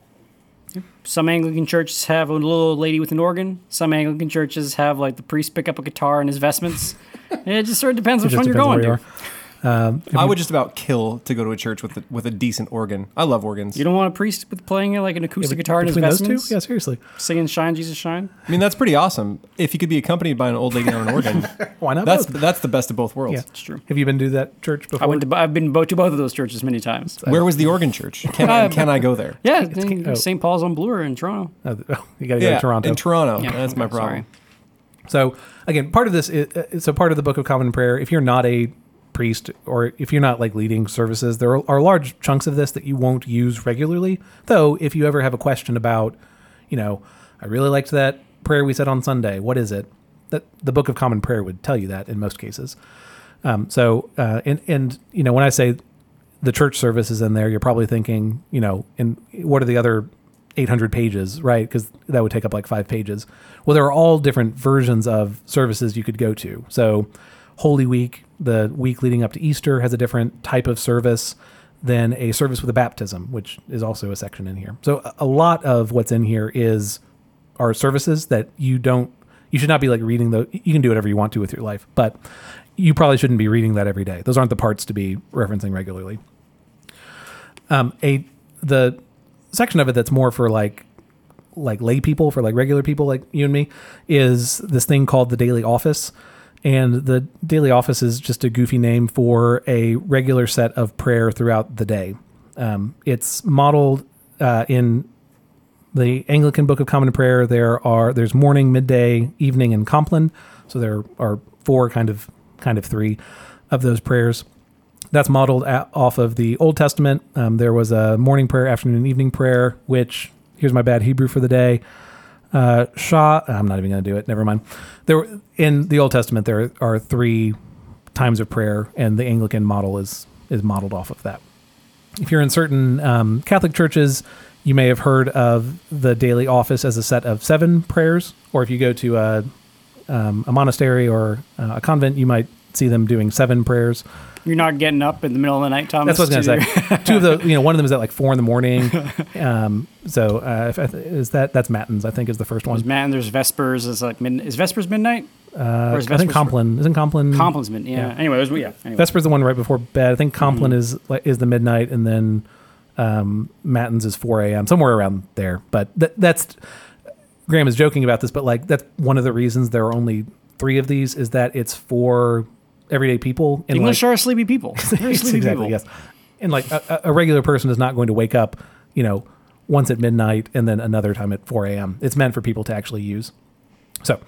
Some Anglican churches have a little lady with an organ. Some Anglican churches have like the priest pick up a guitar in his vestments. *laughs* it just sort of depends It which one you're going to. You are. Um, I would just about kill to go to a church with a, with a decent organ. I love organs. You don't want a priest with playing like an acoustic guitar in his between those vestments, two, yeah, seriously, singing "Shine, Jesus, Shine." I mean, that's pretty awesome. If you could be accompanied by an old lady on an organ, *laughs* why not? that's both? that's the best of both worlds. Yeah. It's true. Have you been to that church before? I went to. I've been to both of those churches many times. Where was the organ church? Can I, Uh, can I go there? Yeah, oh. St. Paul's on Bloor in Toronto. Oh, *laughs* oh, you got to go Yeah, to Toronto. in Toronto. Yeah, that's my okay, problem. So again, part of this is uh, so part of the Book of Common Prayer. If you're not a priest or if you're not like leading services, there are, large chunks of this that you won't use regularly. Though, if you ever have a question about, you know, I really liked that prayer we said on Sunday. What is it? That the Book of Common Prayer would tell you that in most cases. Um, so uh, and and you know when I say the church service is in there, you're probably thinking, you know, and what are the other 800 pages, right? Because that would take up like five pages. Well, there are all different versions of services you could go to. So, Holy Week, the week leading up to Easter, has a different type of service than a service with a baptism, which is also a section in here. So, a- lot of what's in here is are services that you don't, you should not be like reading the, you can do whatever you want to with your life, but you probably shouldn't be reading that every day. Those aren't the parts to be referencing regularly um, a the section of it that's more for like like lay people for like regular people like you and me is this thing called the daily office and the daily office is just a goofy name for a regular set of prayer throughout the day um, it's modeled uh, in the Anglican Book of Common Prayer. There are there's morning, midday, evening, and compline. So there are four kind of kind of three of those prayers that's modeled at, off of the Old Testament. Um, there was a morning prayer, afternoon, and evening prayer, which here's my bad Hebrew for the day. Uh, Shah, I'm not even going to do it. Never mind. There in the Old Testament there are three times of prayer, and the Anglican model is is modeled off of that. If you're in certain um, Catholic churches, you may have heard of the daily office as a set of seven prayers, or if you go to a, um, a monastery or uh, a convent, you might see them doing seven prayers. You're not getting up in the middle of the night, Thomas. That's what I was gonna say. Two of the, you know, one of them is at like four in the morning. *laughs* Um, so uh, if, is that that's Matins? I think is the first one. There's one. there's Vespers. Is like mid, is Vespers midnight? Uh, or is I think Vespers- Compline isn't Compline. Compline's midnight. Yeah. Yeah. Anyway, there's, yeah. Anyway. Vesper's is the one right before bed. I think Compline Mm-hmm. is like is the midnight, and then um, Matins is four a.m. somewhere around there. But that, that's Graham is joking about this, but like that's one of the reasons there are only three of these is that it's for everyday people. And English like, are sleepy people. *laughs* They're sleepy exactly people. yes. And like a, a- regular person is not going to wake up, you know, once at midnight and then another time at four a.m. It's meant for people to actually use. So,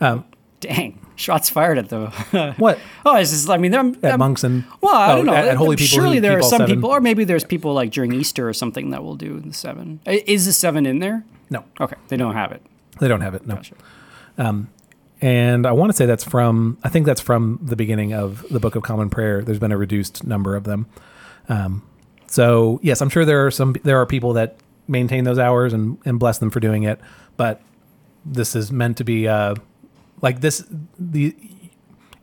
um, Dang, shots fired at the. *laughs* what oh, it's just. I mean, I'm, at I'm- monks and Well, I oh, don't know. at, at holy people. Surely there are some seven? people, or maybe there's people like during Easter or something that will do the seven. Is the seven in there? No, Okay, they don't have it. they don't have it. No. Gotcha. And I want to say that's from I think that's from the beginning of the Book of Common Prayer. There's been a reduced number of them. Um, so yes, I'm sure there are some there are people that maintain those hours and and bless them for doing it. But this is meant to be uh, like this. The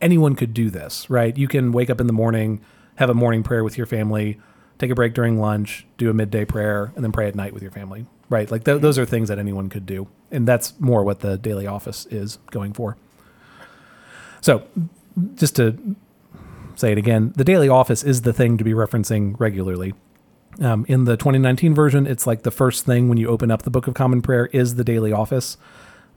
anyone could do this, right? You can wake up in the morning, have a morning prayer with your family, take a break during lunch, do a midday prayer, and then pray at night with your family. Right? Like th- those are things that anyone could do, and that's more what the daily office is going for. So, just to say it again, the daily office is the thing to be referencing regularly. Um, in the 2019 version, it's like the first thing when you open up the Book of Common Prayer is the daily office.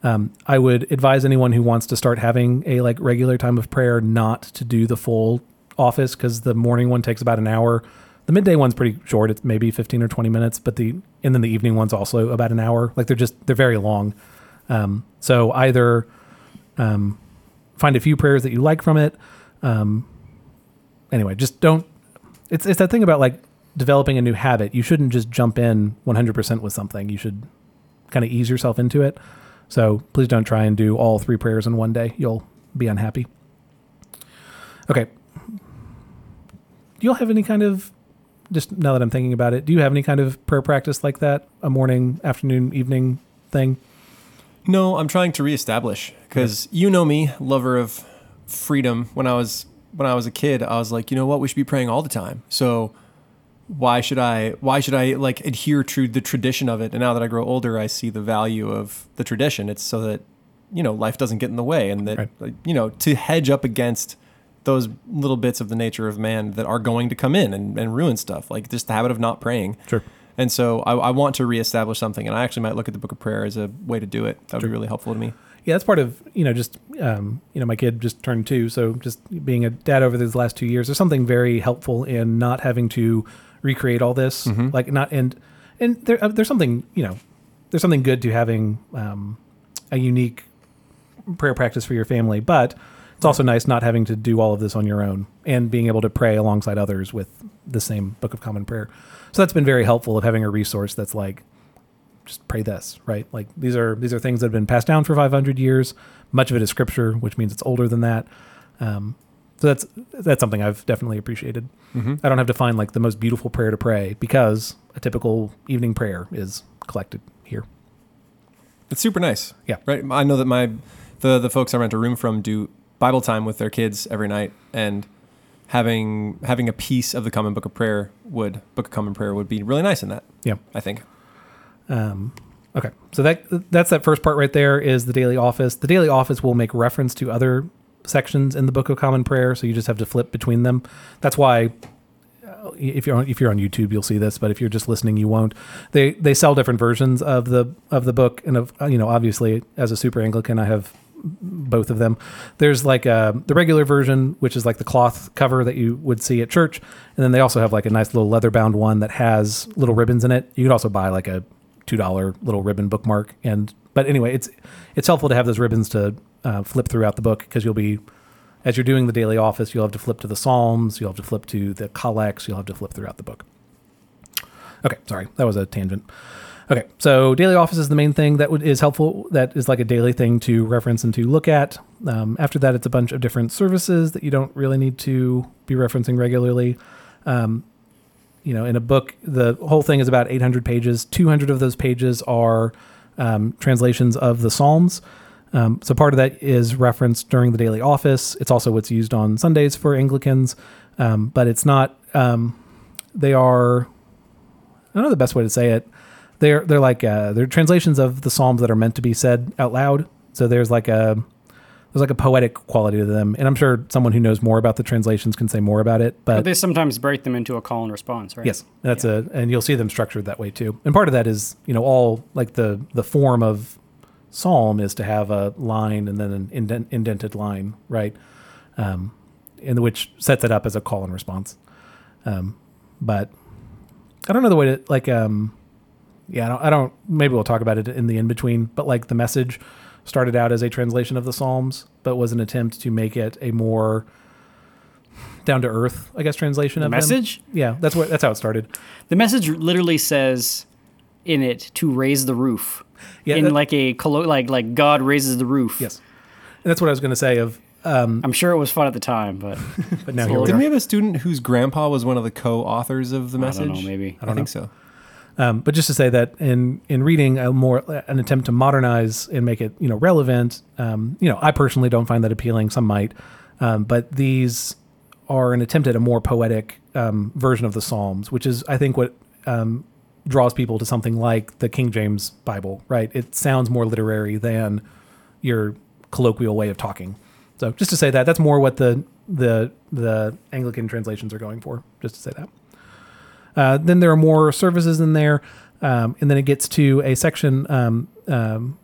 Um, I would advise anyone who wants to start having a like regular time of prayer not to do the full office because the morning one takes about an hour. The midday one's pretty short; it's maybe 15 or 20 minutes, but the and then the evening one's also about an hour. Like they're just they're very long. Um, so either um, find a few prayers that you like from it. Um, anyway, just don't. It's it's that thing about like developing a new habit. You shouldn't just jump in 100% with something. You should kind of ease yourself into it. So please don't try and do all three prayers in one day. You'll be unhappy. Okay. Do you all have any kind of just now that I'm thinking about it, do you have any kind of prayer practice like that? A morning, afternoon, evening thing? No, I'm trying to reestablish because you know me, lover of freedom. When I was when I was a kid, I was like, you know what, we should be praying all the time. So why should I why should I like adhere to the tradition of it? And now that I grow older, I see the value of the tradition. It's so that you know life doesn't get in the way, and that Right. you know to hedge up against those little bits of the nature of man that are going to come in and, and ruin stuff, like just the habit of not praying. Sure. And so I, I want to reestablish something, and I actually might look at the Book of Prayer as a way to do it. That would be really helpful to me. Yeah, that's part of you know just um, you know my kid just turned two, so just being a dad over these last two years, there's something very helpful in not having to recreate all this, like not and and there, uh, there's something you know there's something good to having um, a unique prayer practice for your family, but it's also nice not having to do all of this on your own and being able to pray alongside others with the same Book of Common Prayer. So that's been very helpful of having a resource that's like just pray this, right? Like these are these are things that have been passed down for 500 years. Much of it is scripture, which means it's older than that. Um, so that's that's something I've definitely appreciated. I don't have to find like the most beautiful prayer to pray because a typical evening prayer is collected here. It's super nice. Yeah. Right. I know that my the the folks I rent a room from do Bible time with their kids every night, and having having a piece of the Common Book of Prayer would Book of Common Prayer would be really nice in that. Yeah. I think. Um, okay, so that that's that first part right there is the daily office. The daily office will make reference to other sections in the Book of Common Prayer, so you just have to flip between them. That's why uh, if you're on, if you're on YouTube, you'll see this, but if you're just listening, you won't. They they sell different versions of the of the book, and of you know, obviously, as a super Anglican, I have both of them. There's like uh, the regular version, which is like the cloth cover that you would see at church, and then they also have like a nice little leather bound one that has little ribbons in it. You could also buy like a two dollar little ribbon bookmark, and but anyway, it's it's helpful to have those ribbons to uh, flip throughout the book because you'll be as you're doing the daily office, you'll have to flip to the Psalms, you'll have to flip to the collects, you'll have to flip throughout the book. Okay, sorry, that was a tangent. Okay, so daily office is the main thing that is helpful. That is like a daily thing to reference and to look at. Um, after that, it's a bunch of different services that you don't really need to be referencing regularly. Um, you know, in a book, the whole thing is about 800 pages. 200 of those pages are um, translations of the Psalms. Um, so part of that is referenced during the daily office. It's also what's used on Sundays for Anglicans, um, but it's not. Um, they are. I don't know the best way to say it. They're they're like uh, they're translations of the Psalms that are meant to be said out loud. So there's like a there's like a poetic quality to them, and I'm sure someone who knows more about the translations can say more about it. But they sometimes break them into a call and response, right? Yes, that's a, and you'll see them structured that way too. And part of that is, you know, all like the the form of psalm is to have a line and then an indent, indented line, right? Um, in which sets it up as a call and response. Um, but I don't know the way to like. Um, yeah, I don't, I don't. Maybe we'll talk about it in the in between. But like the message started out as a translation of the Psalms, but was an attempt to make it a more down to earth, I guess, translation The of them. message? Yeah, that's what that's how it started. The message literally says in it to raise the roof. Yeah, in that- like a collo- like like God raises the roof. Yes, and that's what I was going to say. Of um, I'm sure it was fun at the time, but *laughs* but now here we. Didn't are. we have a student whose grandpa was one of the co-authors of the message? I don't know, maybe. I, don't I think so. Um, but just to say that in in reading a more an attempt to modernize and make it you know relevant. Um, you know, I personally don't find that appealing. Some might, um, but these are an attempt at a more poetic um, version of the Psalms, which is, I think, what um, draws people to something like the King James Bible. Right? It sounds more literary than your colloquial way of talking. So, just to say that, that's more what the the the Anglican translations are going for. Just to say that. Uh, then there are more services in there, um, and then it gets to a section. Um, um,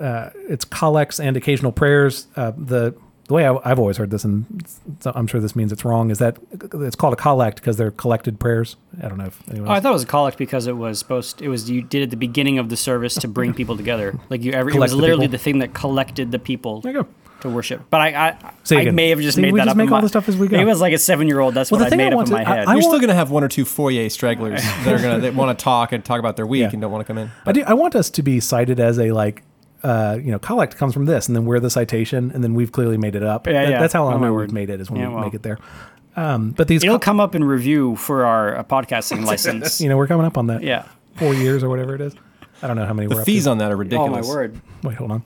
uh, it's collects and occasional prayers. Uh, the the way I, I've always heard this, and so I'm sure this means it's wrong, is that it's called a collect because they're collected prayers. I don't know if anyone. Oh, I thought it was a collect because it was supposed. It was you did at the beginning of the service to bring people together. Like you, every, it was literally people. the thing that collected the people there you go. To worship. But I, I, Say I may have just See, made we that just up. make in all my, the stuff as we go. Maybe it was like a seven-year-old. That's Well, what I thing I made up want in my I- head. I You're want- still going to have one or two foyer stragglers that are going *laughs* to want to talk and talk about their week Yeah. and don't want to come in. I do. I want us to be cited as a like, uh, you know, collect comes from this, and then we're the citation, and then we've clearly made it up. Yeah, That- yeah. That's how long Oh, my word. we've made it is when Yeah, we well. make it there. Um, but these, It'll co- come up in review for our uh, podcasting *laughs* license. you know, we're coming up on that. yeah. four years or whatever it is. I don't know how many we're The up fees to. on that are ridiculous. Oh my word. Wait, hold on.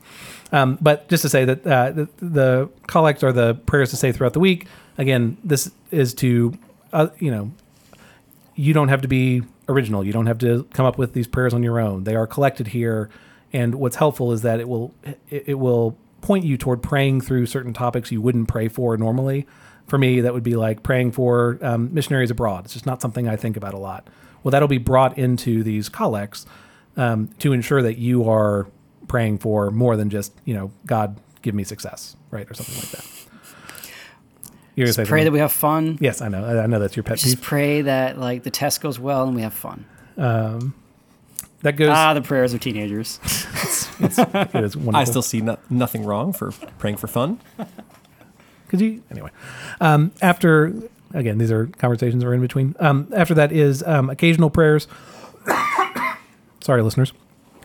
Um, but just to say that uh, the, the collect are the prayers to say throughout the week. Again, this is to, uh, you know, you don't have to be original. You don't have to come up with these prayers on your own. They are collected here, and what's helpful is that it will it, it will point you toward praying through certain topics you wouldn't pray for normally. For me, that would be like praying for um, missionaries abroad. It's just not something I think about a lot. Well, that'll be brought into these collects um, to ensure that you are praying for more than just you know God give me success, right, or something like that. You're gonna say Pray that we have fun. yes, I know. I I know that's your pet Just peeve. pray that like the test goes well and we have fun. That goes. Ah, the prayers of teenagers. *laughs* it is wonderful. I still see no, nothing wrong for praying for fun. *laughs* Could you anyway? Um, after again, these are conversations that are in between. Um, after that is um, occasional prayers. Sorry, listeners.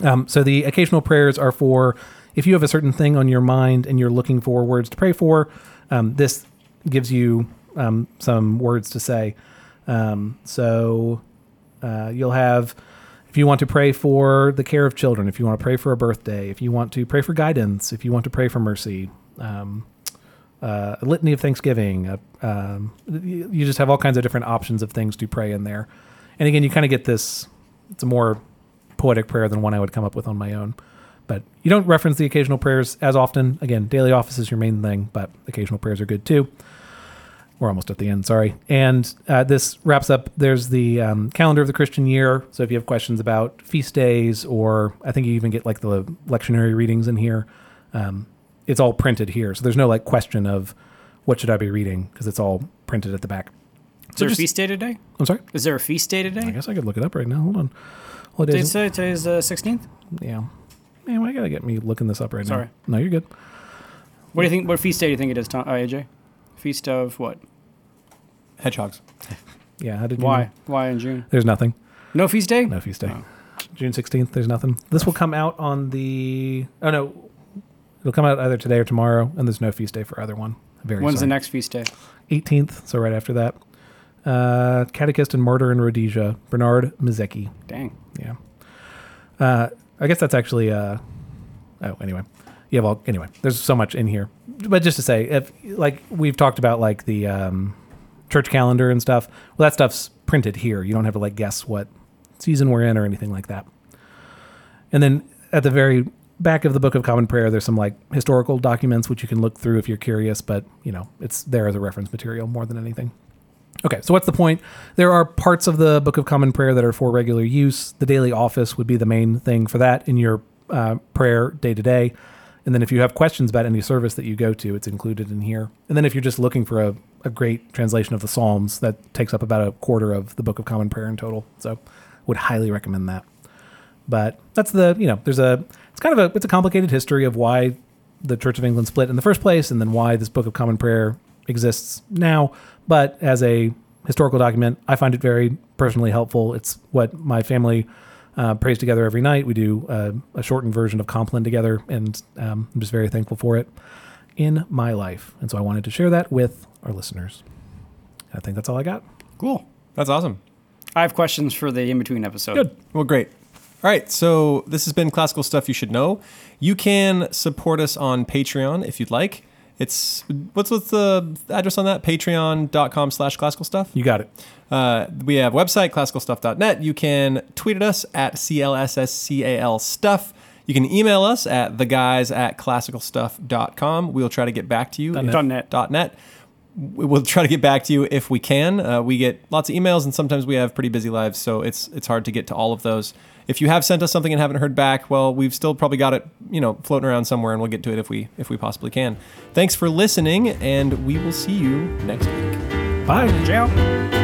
Um, so the occasional prayers are for if you have a certain thing on your mind and you're looking for words to pray for. Um, this gives you um, some words to say. Um, so uh, you'll have if you want to pray for the care of children, if you want to pray for a birthday, if you want to pray for guidance, if you want to pray for mercy. Um, uh, a litany of Thanksgiving. Uh, um, you you just have all kinds of different options of things to pray in there. And again, you kind of get this. It's a more poetic prayer than one I would come up with on my own. But you don't reference the occasional prayers as often. Again, daily office is your main thing, but occasional prayers are good too. We're almost at the end, sorry. And uh, this wraps up. There's the um, calendar of the Christian year. So if you have questions about feast days, or I think you even get like the lectionary readings in here, um, it's all printed here. So there's no like question of what should I be reading because it's all printed at the back. Is there just- a feast day today? I'm sorry. Is there a feast day today? I guess I could look it up right now. Hold on. What Did it is say today's uh, 16th? Yeah. Man, why gotta get me looking this up right now. Sorry. now? No, you're good. What do you think? What feast day do you think it is, Tom, uh, AJ? Feast of what? Hedgehogs. *laughs* Yeah. How did you Why? know? Why in June? There's nothing. No feast day? No feast day. Oh. June 16th. There's nothing. This will come out on the. Oh no, it'll come out either today or tomorrow, and there's no feast day for either one. Very When's the sorry. next feast day? 18th. So right after that. Uh, Catechist and Martyr in Rhodesia, Bernard Mizeki. Dang. Yeah. Uh, I guess that's actually. Uh, oh, anyway. Yeah. Well, anyway, there's so much in here, but just to say, if like we've talked about, like the um, church calendar and stuff. Well, that stuff's printed here. You don't have to like guess what season we're in or anything like that. And then at the very back of the Book of Common Prayer, there's some like historical documents which you can look through if you're curious, but you know, it's there as a reference material more than anything. Okay, so what's the point? There are parts of the Book of Common Prayer that are for regular use. The daily office would be the main thing for that in your uh, prayer day to day. And then if you have questions about any service that you go to, it's included in here. And then if you're just looking for a, a great translation of the Psalms, that takes up about a quarter of the Book of Common Prayer in total. So would highly recommend that. But that's the, you know, there's a, it's kind of a, it's a complicated history of why the Church of England split in the first place and then why this Book of Common Prayer exists now. But as a historical document, I find it very personally helpful. It's what my family uh, prays together every night. We do uh, a shortened version of Compline together, and um, I'm just very thankful for it in my life. And so I wanted to share that with our listeners. I think that's all I got. Cool. That's awesome. I have questions for the in between episode. Good. Well, great. All right, so this has been classical stuff you should know. You can support us on Patreon if you'd like. It's what's what's the address on that? Patreon.com slash classical stuff. You got it. Uh, we have a website, classicalstuff.net. You can tweet at us at CLSSCAL stuff. You can email us at the guys at classicalstuff.com. We'll try to get back to you. Dot net. Dot net. Dot net. We'll try to get back to you if we can. Uh, we get lots of emails, and sometimes we have pretty busy lives, so it's it's hard to get to all of those. If you have sent us something and haven't heard back, well, we've still probably got it, you know, floating around somewhere, and we'll get to it if we if we possibly can. Thanks for listening, and we will see you next week. Bye. Ciao.